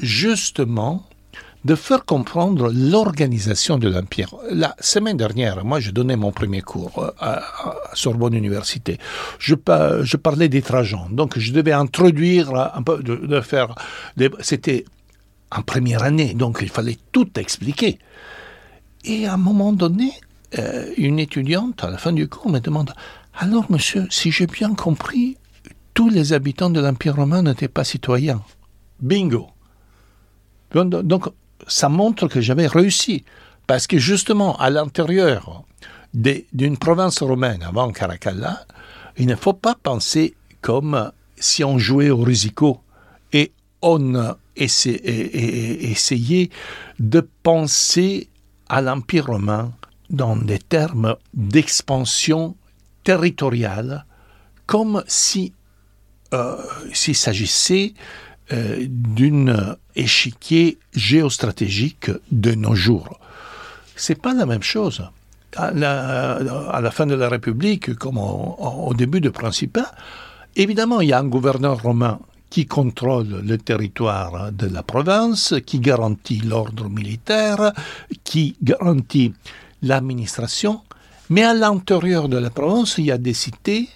justement de faire comprendre l'organisation de l'Empire. La semaine dernière, moi, je donnais mon premier cours euh, à, Sorbonne Université. Je, parlais des Trajans, donc je devais introduire un peu, de, faire... C'était en première année, donc il fallait tout expliquer. Et à un moment donné, euh, une étudiante, à la fin du cours, me demande Alors, monsieur, si j'ai bien compris, tous les habitants de l'Empire romain n'étaient pas citoyens. Bingo donc, ça montre que j'avais réussi. Parce que justement, à l'intérieur d'une province romaine avant Caracalla, il ne faut pas penser comme si on jouait au risico et on essayait de penser à l'Empire romain dans des termes d'expansion territoriale, comme si euh, s'il s'agissait euh, d'une échiquier géostratégique de nos jours. C'est pas la même chose. À la, fin de la République, comme au, début du Principat, évidemment, il y a un gouverneur romain qui contrôle le territoire de la province, qui garantit l'ordre militaire, qui garantit l'administration, mais à l'intérieur de la province, il y a des cités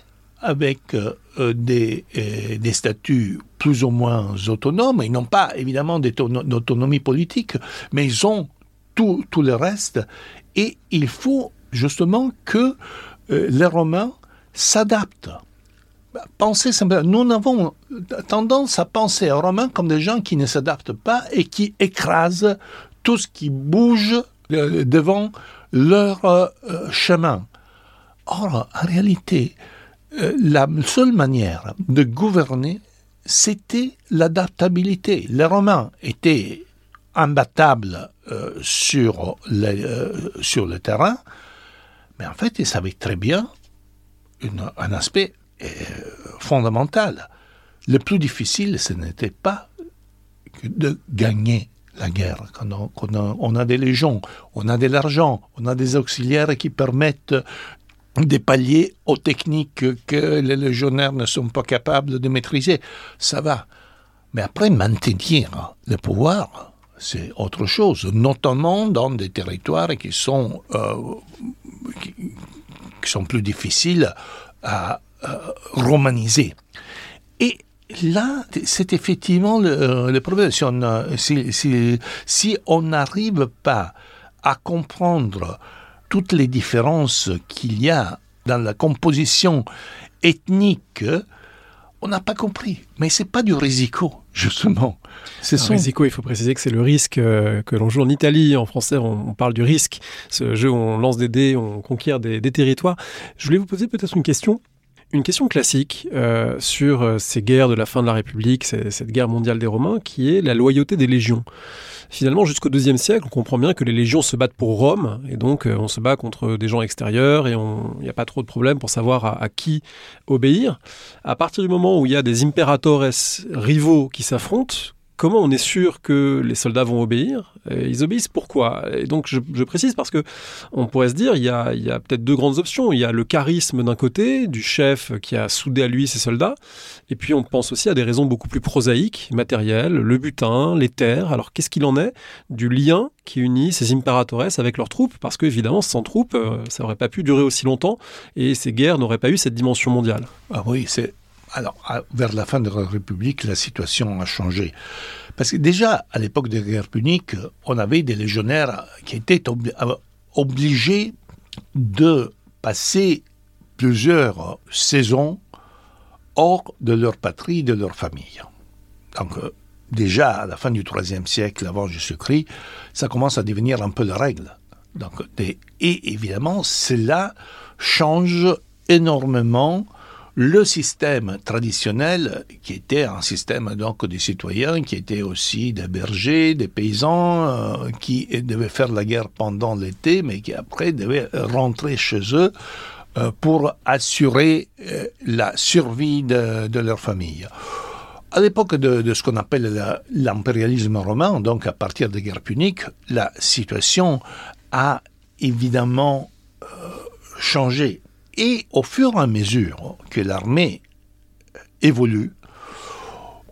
avec euh, euh, des, euh, des, statuts plus ou moins autonomes. Ils n'ont pas évidemment d'autonomie politique, mais ils ont tout, le reste. Et il faut justement que les Romains s'adaptent. Pensez simplement, nous avons tendance à penser aux Romains comme des gens qui ne s'adaptent pas et qui écrasent tout ce qui bouge devant leur chemin. Or, en réalité, la seule manière de gouverner, c'était l'adaptabilité. Les Romains étaient imbattables euh, sur, euh, sur le terrain, mais en fait, ils savaient très bien un aspect fondamental. Le plus difficile, ce n'était pas de gagner la guerre. Quand on, on, a, des légions, on a de l'argent, on a des auxiliaires qui permettent des paliers aux techniques que les légionnaires ne sont pas capables de maîtriser. Ça va. Mais après, maintenir le pouvoir, c'est autre chose, notamment dans des territoires qui sont, euh, qui, sont plus difficiles à euh, romaniser. Et là, c'est effectivement le, le problème. Si on si, si n'arrive pas à comprendre toutes les différences qu'il y a dans la composition ethnique, on n'a pas compris. Mais c'est pas du risico, justement. C'est son... Risico, il faut préciser que c'est le risque euh, que l'on joue en Italie. En français, on, parle du risque. Ce jeu on lance des dés, on conquiert des, territoires. Je voulais vous poser peut-être une question. Une question classique euh, sur euh, ces guerres de la fin de la République, cette guerre mondiale des Romains, qui est la loyauté des légions finalement, jusqu'au deuxième siècle, on comprend bien que les légions se battent pour Rome, et donc euh, on se bat contre des gens extérieurs, et il n'y a pas trop de problème pour savoir à, qui obéir. À partir du moment où il y a des imperatores rivaux qui s'affrontent, comment on est sûr que les soldats vont obéir? Ils obéissent pourquoi? Et donc je, précise parce que on pourrait se dire il y a, a peut-être deux grandes options. Il y a le charisme d'un côté du chef qui a soudé à lui ses soldats, et puis on pense aussi à des raisons beaucoup plus prosaïques, matérielles, le butin, les terres. Alors qu'est-ce qu'il en est du lien qui unit ces imperatores avec leurs troupes? Parce que évidemment sans troupes, euh, ça n'aurait pas pu durer aussi longtemps, et ces guerres n'auraient pas eu cette dimension mondiale. Ah oui, c'est alors, vers la fin de la République, la situation a changé. Parce que déjà, à l'époque des guerres puniques, on avait des légionnaires qui étaient euh, obligés de passer plusieurs saisons hors de leur patrie, de leur famille. Donc, euh, déjà, à la fin du IIIe siècle, avant Jésus-Christ, ça commence à devenir un peu la règle. Donc, et évidemment, cela change énormément le système traditionnel, qui était un système donc des citoyens, qui était aussi des bergers, des paysans, euh, qui devaient faire la guerre pendant l'été, mais qui après devaient rentrer chez eux euh, pour assurer euh, la survie de, leur famille. À l'époque de, de, ce qu'on appelle l'impérialisme romain, donc à partir des guerres puniques, la situation a évidemment changé. Et au fur et à mesure que l'armée évolue,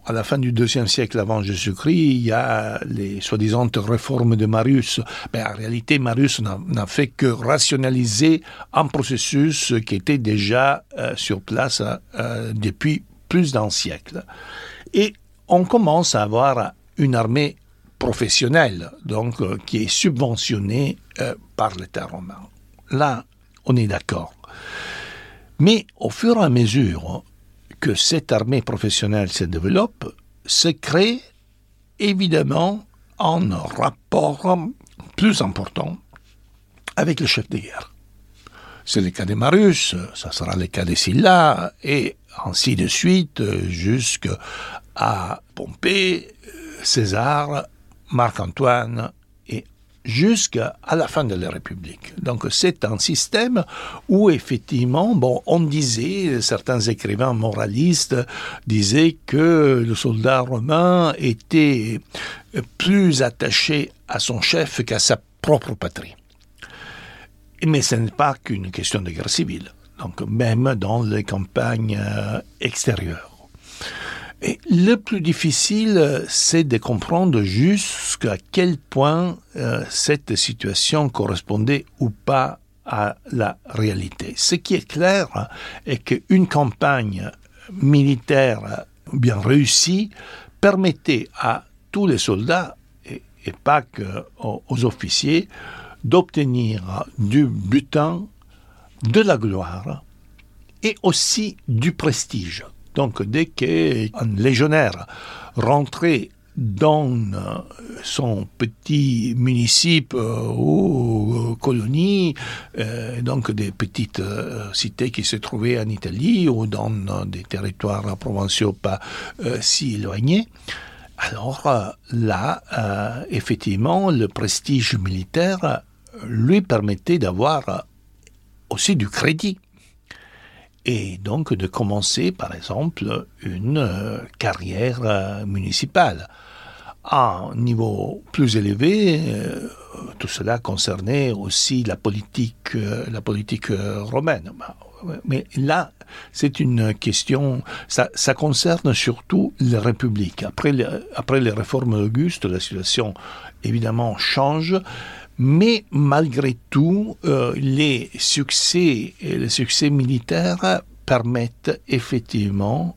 à la fin du deuxième siècle avant Jésus-Christ, il y a les soi-disant réformes de Marius. Mais en réalité, Marius n'a fait que rationaliser un processus qui était déjà euh, sur place euh, depuis plus d'un siècle. Et on commence à avoir une armée professionnelle, donc euh, qui est subventionnée euh, par l'État romain. Là, on est d'accord. Mais au fur et à mesure que cette armée professionnelle se développe, se crée évidemment un rapport plus important avec le chef de guerre. C'est le cas de Marius, ça sera le cas de Sylla, et ainsi de suite, jusqu'à Pompée, César, Marc-Antoine jusqu'à la fin de la République. Donc c'est un système où effectivement, bon, on disait, certains écrivains moralistes disaient que le soldat romain était plus attaché à son chef qu'à sa propre patrie. Mais ce n'est pas qu'une question de guerre civile, donc même dans les campagnes euh, extérieures. Le plus difficile, c'est de comprendre jusqu'à quel point euh, cette situation correspondait ou pas à la réalité. Ce qui est clair est qu'une campagne militaire bien réussie permettait à tous les soldats, et, et pas qu'aux aux officiers, d'obtenir du butin, de la gloire et aussi du prestige. Donc dès qu'un légionnaire rentrait dans son petit municipe euh, ou colonie, euh, donc des petites euh, cités qui se trouvaient en Italie ou dans des territoires provinciaux pas si éloignés, alors là, effectivement, le prestige militaire lui permettait d'avoir aussi du crédit et donc de commencer, par exemple, une euh, carrière euh, municipale. À un niveau plus élevé, euh, tout cela concernait aussi la politique, la romaine. Mais là, c'est une question, ça, concerne surtout la République. Après, après les réformes augustes, la situation évidemment change, mais malgré tout, euh, les succès, militaires permettent effectivement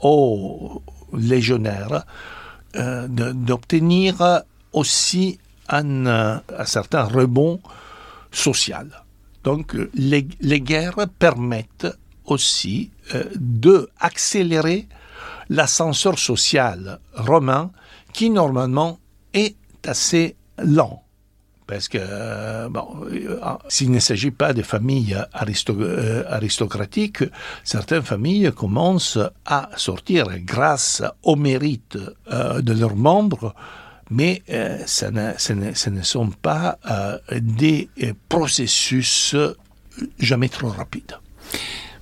aux légionnaires euh, d'obtenir aussi un, un, certain rebond social. Donc les, guerres permettent aussi euh, d'accélérer l'ascenseur social romain qui normalement est assez lent parce que euh, bon, euh, s'il ne s'agit pas de familles euh, aristocratiques, certaines familles commencent à sortir grâce au mérite de leurs membres, mais ce ne, ce, ne, sont pas des processus jamais trop rapides.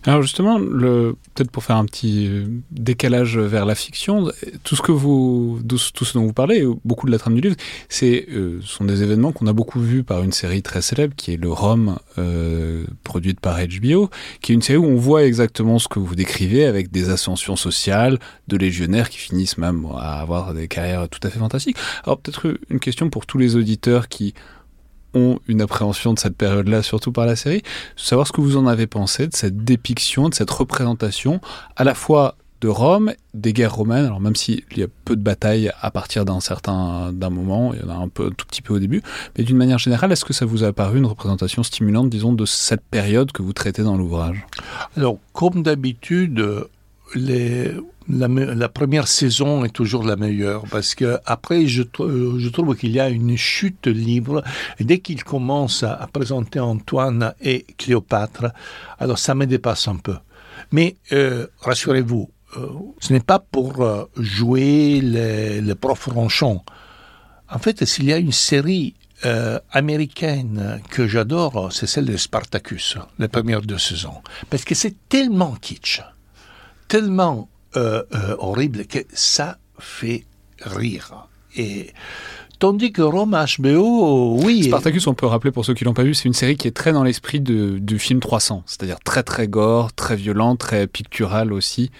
Alors justement, peut-être pour faire un petit euh, décalage vers la fiction, tout ce que vous, tout ce dont vous parlez, beaucoup de la trame du livre, c'est euh, sont des événements qu'on a beaucoup vus par une série très célèbre qui est le Rome, euh, produite par HBO, qui est une série où on voit exactement ce que vous décrivez avec des ascensions sociales de légionnaires qui finissent même à avoir des carrières tout à fait fantastiques. Alors peut-être une question pour tous les auditeurs qui une appréhension de cette période-là, surtout par la série, savoir ce que vous en avez pensé de cette dépiction, de cette représentation, à la fois de Rome, des guerres romaines, alors même s'il y a peu de batailles à partir d'un certain d'un moment, il y en a un, peu, tout petit peu au début, mais d'une manière générale, est-ce que ça vous a paru une représentation stimulante, disons, de cette période que vous traitez dans l'ouvrage? Alors, comme d'habitude, la, première saison est toujours la meilleure parce que après je, je trouve qu'il y a une chute libre et dès qu'il commence à, présenter Antoine et Cléopâtre alors ça me dépasse un peu Mais euh, rassurez-vous, euh, ce n'est pas pour euh, jouer les, les profs ronchons. En fait, s'il y a une série euh, américaine que j'adore, c'est celle de Spartacus, les premières deux saisons. Parce que c'est tellement kitsch, tellement euh, euh, horrible que ça fait rire. Et tandis que Rome HBO, oui. Spartacus, on peut rappeler pour ceux qui l'ont pas vu, c'est une série qui est très dans l'esprit du film 300, c'est-à-dire très très gore, très violent, très pictural aussi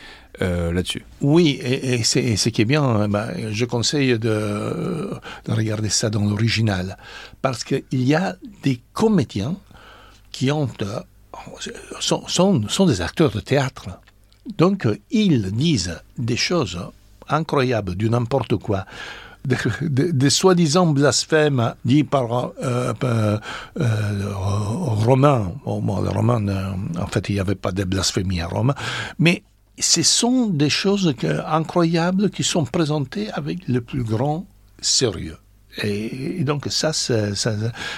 euh, là-dessus. Oui, et, et c'est ce qui est bien, ben, je conseille de, de regarder ça dans l'original, parce qu'il y a des comédiens qui ont, sont, sont, sont des acteurs de théâtre. Donc, ils disent des choses incroyables, du n'importe quoi. Des, soi-disant blasphèmes dits par euh, euh, euh, Romain. En fait, il n'y avait pas de blasphémie à Rome. Mais ce sont des choses incroyables qui sont présentées avec le plus grand sérieux. Et, donc ça, ça, ça,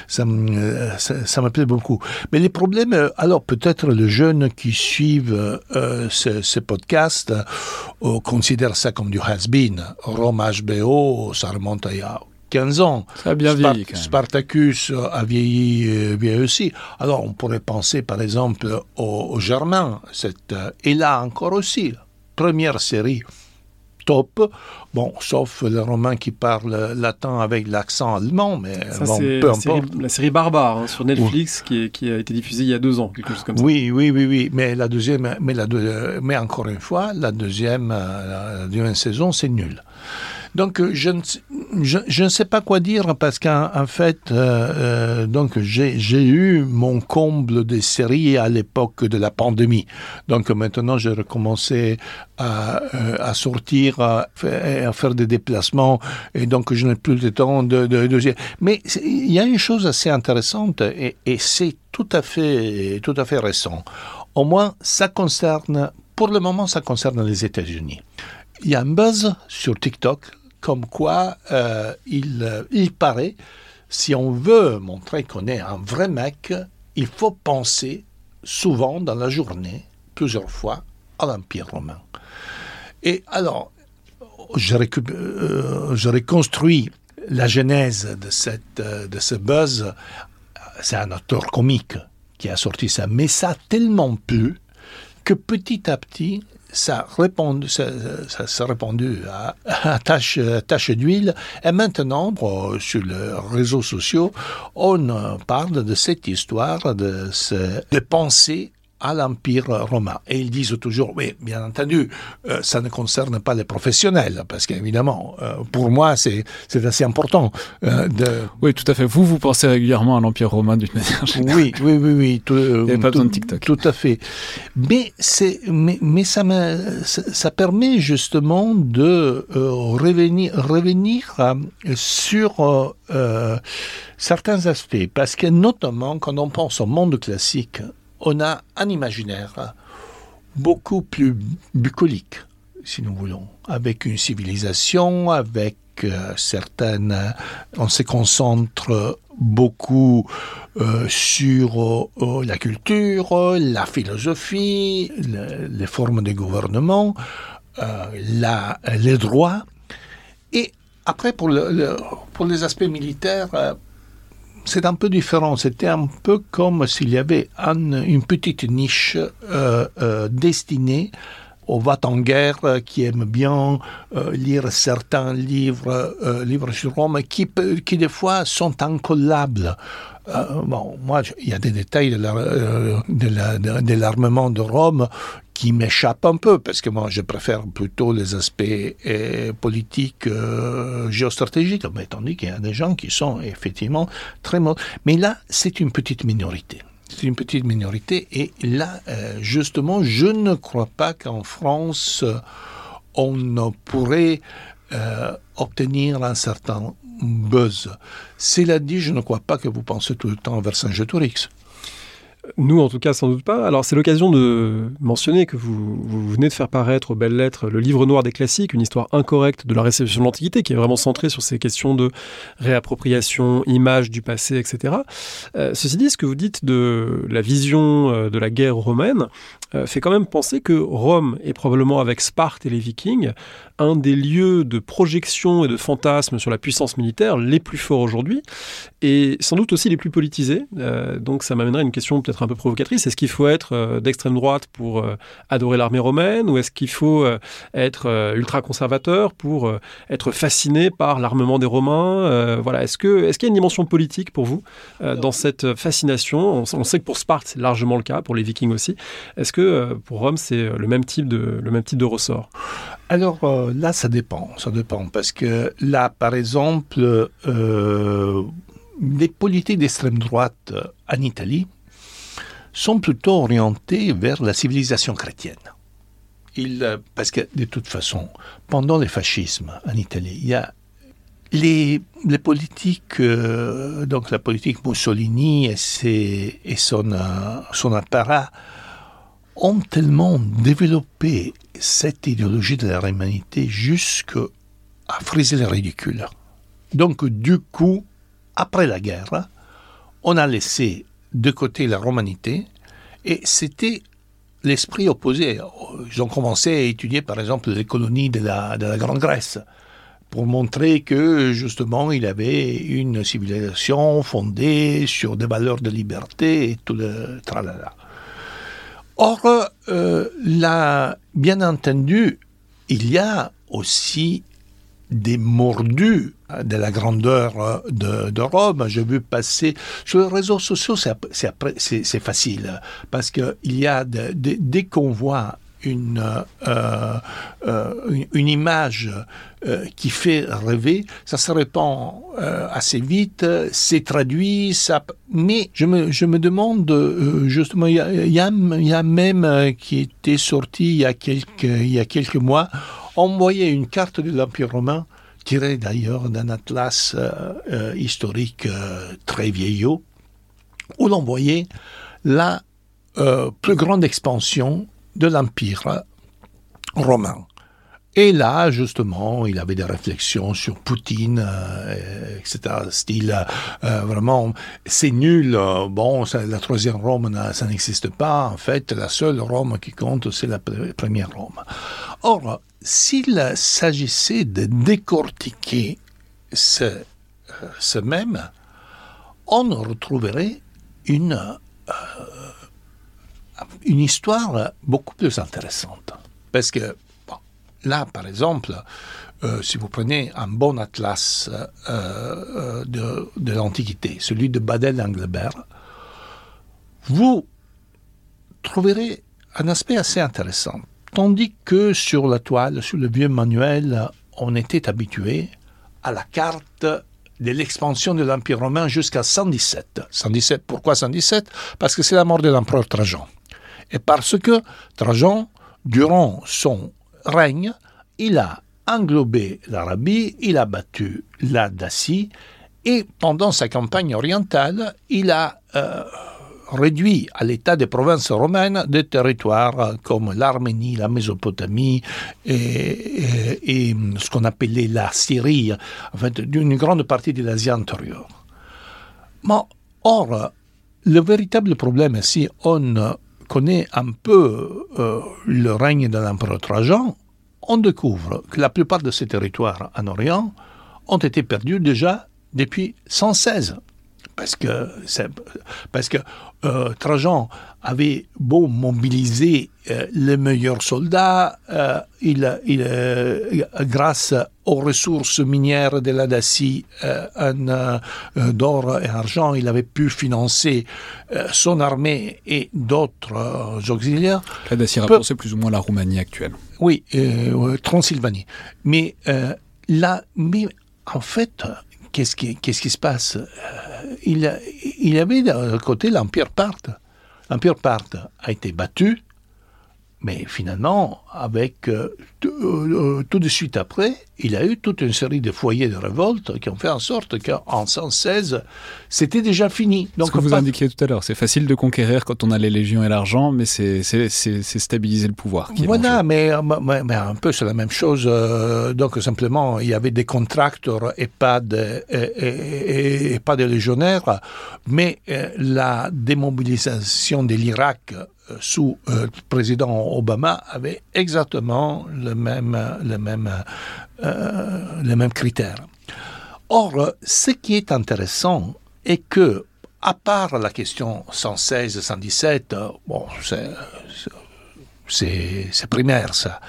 ça, plaît beaucoup. Mais les problèmes, euh, alors peut-être les jeunes qui suivent euh, ce, ce podcast euh, considèrent ça comme du has-been. Rome HBO, ça remonte à il y a 15 ans. Ça a bien Spar- vieilli quand même. Spartacus a vieilli, vieilli aussi. Alors on pourrait penser par exemple aux, aux Germains. Cette, et là encore aussi, première série top. Bon, sauf les Romains qui parlent latin avec l'accent allemand, mais Ça, bon, c'est peu la série, la série Barbare hein, sur Netflix qui, est- qui a été diffusée il y a deux ans, quelque chose comme ça. Oui, oui, oui, oui. Mais la deuxième, mais, la deux- mais encore une fois, la deuxième, euh, la deuxième saison, c'est nul. Donc, euh, je ne, je, ne sais pas quoi dire parce qu'en en fait, euh, euh, donc j'ai eu mon comble des séries à l'époque de la pandémie. Donc maintenant, j'ai recommencé à, sortir, à, à faire des déplacements, et donc je n'ai plus le temps de. de, Mais il y a une chose assez intéressante, et, et c'est tout tout à fait récent. Au moins, ça concerne, pour le moment, ça concerne les États-Unis. Il y a un buzz sur TikTok comme quoi euh, il, euh, il paraît, si on veut montrer qu'on est un vrai mec, il faut penser souvent dans la journée, plusieurs fois, à l'Empire romain. Et alors, je, récup- euh, je reconstruis la genèse euh, de ce buzz. C'est un auteur comique qui a sorti ça, mais ça a tellement plu que petit à petit, ça a répondu, ça, ça, ça à, à tâche, tâche d'huile. Et maintenant, sur les réseaux sociaux, on parle de cette histoire de, de penser à l'Empire romain. Et ils disent toujours, oui, bien entendu, euh, ça ne concerne pas les professionnels, parce qu'évidemment, euh, pour moi, c'est assez important euh, de... Oui, tout à fait. Vous, vous pensez régulièrement à l'Empire romain d'une manière générale. Oui, oui, oui, oui. Tout, Il n'y avait pas tout- besoin de TikTok. Tout à fait. Mais, mais, mais ça, me, ça, permet justement de revenir, revenir sur certains aspects. Parce que notamment, quand on pense au monde classique, on a un imaginaire beaucoup plus bucolique, si nous voulons, avec une civilisation, avec euh, certaines... euh, on se concentre beaucoup euh, sur la culture, la philosophie, le- les formes de gouvernement, les droits. Et après, pour, le- le- pour les aspects militaires, c'est un peu différent. C'était un peu comme s'il y avait un- une petite niche euh, euh, destinée aux va-t-en-guerre euh, qui aiment bien lire certains livres, livres sur Rome qui, des fois sont incollables. Bon, moi, il y a des détails de l'armement de Rome qui m'échappent un peu, parce que moi, je préfère plutôt les aspects euh, politiques, euh, géostratégiques, mais tandis qu'il y a des gens qui sont effectivement très. Mais là, c'est une petite minorité. C'est une petite minorité, et là, euh, justement, je ne crois pas qu'en France, on pourrait obtenir un certain buzz. Cela dit, je ne crois pas que vous pensez tout le temps à Vercingétorix. Nous, en tout cas, sans doute pas. Alors, c'est l'occasion de mentionner que vous, venez de faire paraître aux belles lettres le livre noir des classiques, une histoire incorrecte de la réception de l'Antiquité, qui est vraiment centrée sur ces questions de réappropriation, image du passé, etc. Euh, ceci dit, ce que vous dites de la vision euh, de la guerre romaine euh, fait quand même penser que Rome est probablement, avec Sparte et les Vikings, un des lieux de projection et de fantasme sur la puissance militaire les plus forts aujourd'hui, et sans doute aussi les plus politisés. donc, ça m'amènerait à une question peut-être un peu provocatrice. Est-ce qu'il faut être euh, d'extrême droite pour euh, adorer l'armée romaine ou est-ce qu'il faut euh, être ultra-conservateur pour être fasciné par l'armement des Romains Voilà. Est-ce que est-ce qu'il y a une dimension politique pour vous dans cette fascination? On, sait que pour Sparte c'est largement le cas, pour les Vikings aussi. Est-ce que pour Rome c'est le même type de le même type de ressort? Alors là, ça dépend, ça dépend, parce que là, par exemple, les politiques d'extrême droite en Italie sont plutôt orientés vers la civilisation chrétienne. Parce que de toute façon, pendant le fascisme en Italie, il y a les, politiques, euh, donc la politique Mussolini et son, euh, son apparat ont tellement développé cette idéologie de la humanité jusqu'à friser le ridicule. Donc du coup, après la guerre, on a laissé de côté la romanité, et c'était l'esprit opposé. Ils ont commencé à étudier, par exemple, les colonies de la, de la Grande Grèce, pour montrer que, justement, il avait une civilisation fondée sur des valeurs de liberté et tout le tralala. Or, euh, bien entendu, il y a aussi des mordus de la grandeur euh, de, Rome. J'ai vu passer sur les réseaux sociaux, c'est facile parce que il y a dès qu'on voit une, euh, euh, une, image qui fait rêver, ça se répand assez vite, c'est traduit, mais je me, je me demande, justement, il y, y a même qui était sorti il y a quelques, il y a quelques mois, on voyait une carte de l'Empire romain tiré d'ailleurs d'un atlas euh, euh, historique euh, très vieillot, où l'on voyait la plus grande expansion de l'Empire romain. Et là, justement, il avait des réflexions sur Poutine, etc. Style, vraiment, c'est nul. bon, la troisième Rome, ça n'existe pas. En fait, la seule Rome qui compte, c'est la première Rome. Or, s'il s'agissait de décortiquer ce, euh, ce, même, on retrouverait une, euh, une histoire beaucoup plus intéressante. Parce que là, par exemple, euh, si vous prenez un bon atlas de, de l'Antiquité, celui de Badel-Englebert, vous trouverez un aspect assez intéressant. Tandis que sur la toile, sur le vieux manuel, on était habitué à la carte de l'expansion de l'Empire romain jusqu'à 117. 117, pourquoi 117 Parce que c'est la mort de l'empereur Trajan. Et parce que Trajan, durant son règne, il a englobé l'Arabie, il a battu la Dacie, et pendant sa campagne orientale, il a euh, réduit à l'état des provinces romaines des territoires comme l'Arménie, la Mésopotamie et, ce qu'on appelait la Syrie, en fait, d'une grande partie de l'Asie antérieure. Mais, or, le véritable problème, si on connaît un peu euh, le règne de l'empereur Trajan, on découvre que la plupart de ces territoires en Orient ont été perdus déjà depuis 116 parce que, parce que euh, Trajan avait beau mobiliser euh, les meilleurs soldats, euh, il, il grâce aux ressources minières de la Dacie d'or et argent, il avait pu financer son armée et d'autres auxiliaires. La Dacie c'est plus ou moins la Roumanie actuelle. Oui, Transylvanie. Mais là, mais en fait, qu'est-ce qui, qu'est-ce qui se passe il, y avait d'un côté l'Empire parthe. L'Empire parthe a été battu, Mais finalement, avec euh, euh, tout de suite après, il y a eu toute une série de foyers de révolte qui ont fait en sorte qu'en 116, c'était déjà fini. Donc, Ce que vous indiquiez tout à l'heure, c'est facile de conquérir quand on a les légions et l'argent, mais c'est stabiliser le pouvoir. voilà, mais, mais, un peu c'est la même chose. Euh, donc simplement, il y avait des contracteurs et pas de, et, pas de légionnaires, mais la démobilisation de l'Irak sous le euh, président Obama avait exactement le même, le même, euh, les mêmes critères. Or, ce qui est intéressant est que, à part la question 116-117, bon, c'est primaire ça.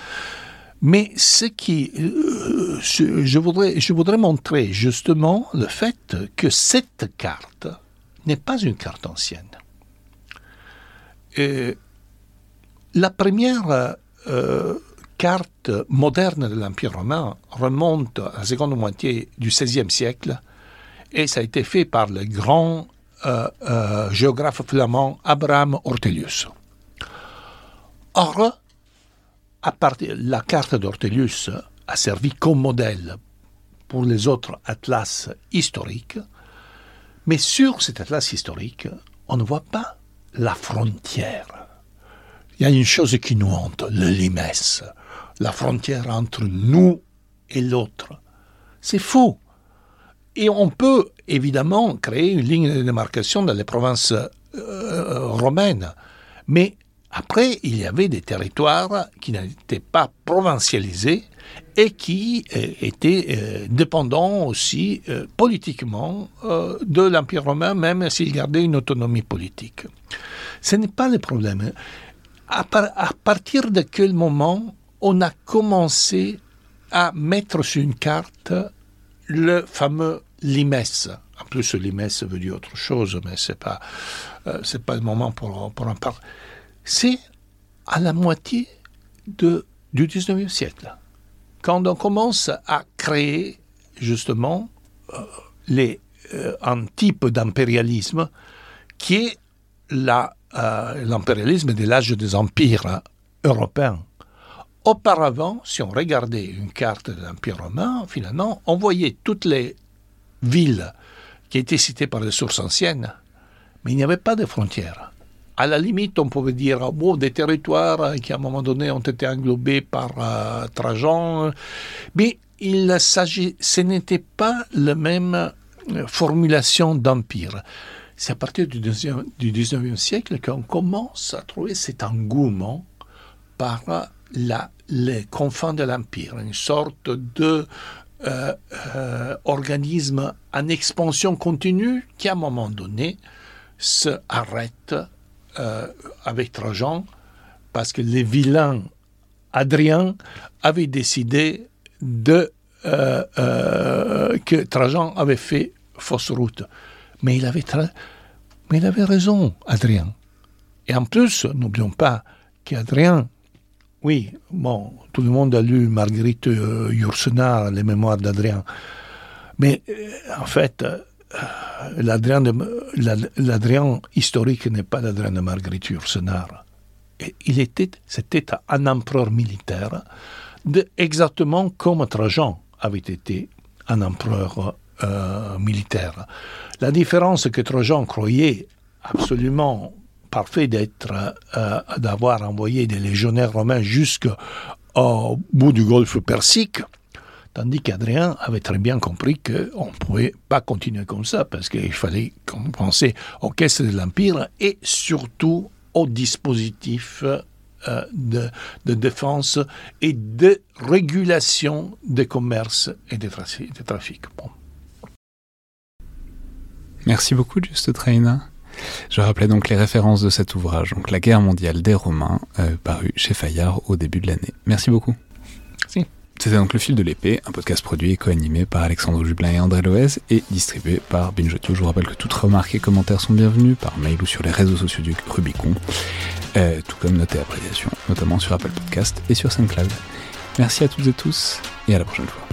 Mais ce qui, euh, je, voudrais, je voudrais montrer justement le fait que cette carte n'est pas une carte ancienne la première euh, carte moderne de l'Empire romain remonte à la seconde moitié du XVIe siècle et ça a été fait par le grand euh, géographe flamand Abraham Ortelius. Or, la carte d'Ortelius a servi comme modèle pour les autres atlas historiques, mais sur cet atlas historique, on ne voit pas la frontière. Il y a une chose qui nous hante, le limès, la frontière entre nous et l'autre. C'est faux. Et on peut évidemment créer une ligne de démarcation dans les provinces euh, romaines. Mais après, il y avait des territoires qui n'étaient pas provincialisés et qui euh, étaient euh, dépendants aussi politiquement de l'Empire romain, même s'il gardait une autonomie politique. Ce n'est pas le problème. À, partir de quel moment on a commencé à mettre sur une carte le fameux limès En plus, limès veut dire autre chose, mais ce n'est pas, euh, pas le moment pour, pour en parler. C'est à la moitié du 19e siècle, quand on commence à créer justement euh, euh, un type d'impérialisme qui est la l'impérialisme de l'âge des empires européens. Auparavant, si on regardait une carte de l'Empire romain, finalement, on voyait toutes les villes qui étaient citées par les sources anciennes, mais il n'y avait pas de frontières. À la limite, on pouvait dire bon, des territoires qui, à un moment donné, ont été englobés par euh, Trajan, mais il ce n'était pas la même euh, formulation d'empire. C'est à partir du 19e siècle qu'on commence à trouver cet engouement par la, les confins de l'Empire, une sorte de euh, euh, organisme en expansion continue qui, à un moment donné, se arrête euh, avec Trajan parce que les vilains Adrien avaient décidé de, que Trajan avait fait fausse route. Mais il avait, mais il avait raison, Adrien. Et en plus, n'oublions pas qu'Adrien, oui, bon, tout le monde a lu Marguerite euh, Yourcenar, les mémoires d'Adrien. Mais euh, en fait, euh, l'Adrien historique n'est pas l'Adrien de Marguerite Yourcenar. il était, c'était un empereur militaire, exactement comme Trajan avait été un empereur militaire. La différence que Trojan croyait absolument parfait d'être, euh, d'avoir envoyé des légionnaires romains jusqu'au bout du golfe Persique, tandis qu'Adrien avait très bien compris qu'on ne pouvait pas continuer comme ça, parce qu'il fallait penser aux caisses de l'Empire et surtout au dispositif euh, de, défense et de régulation des commerces et des, trafics. Merci beaucoup, Juste Train. Je rappelais donc les références de cet ouvrage, donc La guerre mondiale des Romains, euh, paru chez Fayard au début de l'année. Merci beaucoup. C'était donc Le Fil de l'Épée, un podcast produit et co-animé par Alexandre Jublin et André Loez et distribué par Binge Je vous rappelle que toutes remarques et commentaires sont bienvenus par mail ou sur les réseaux sociaux du Rubicon, euh, tout comme noter appréciation, notamment sur Apple Podcast et sur SoundCloud. Merci à toutes et tous et à la prochaine fois.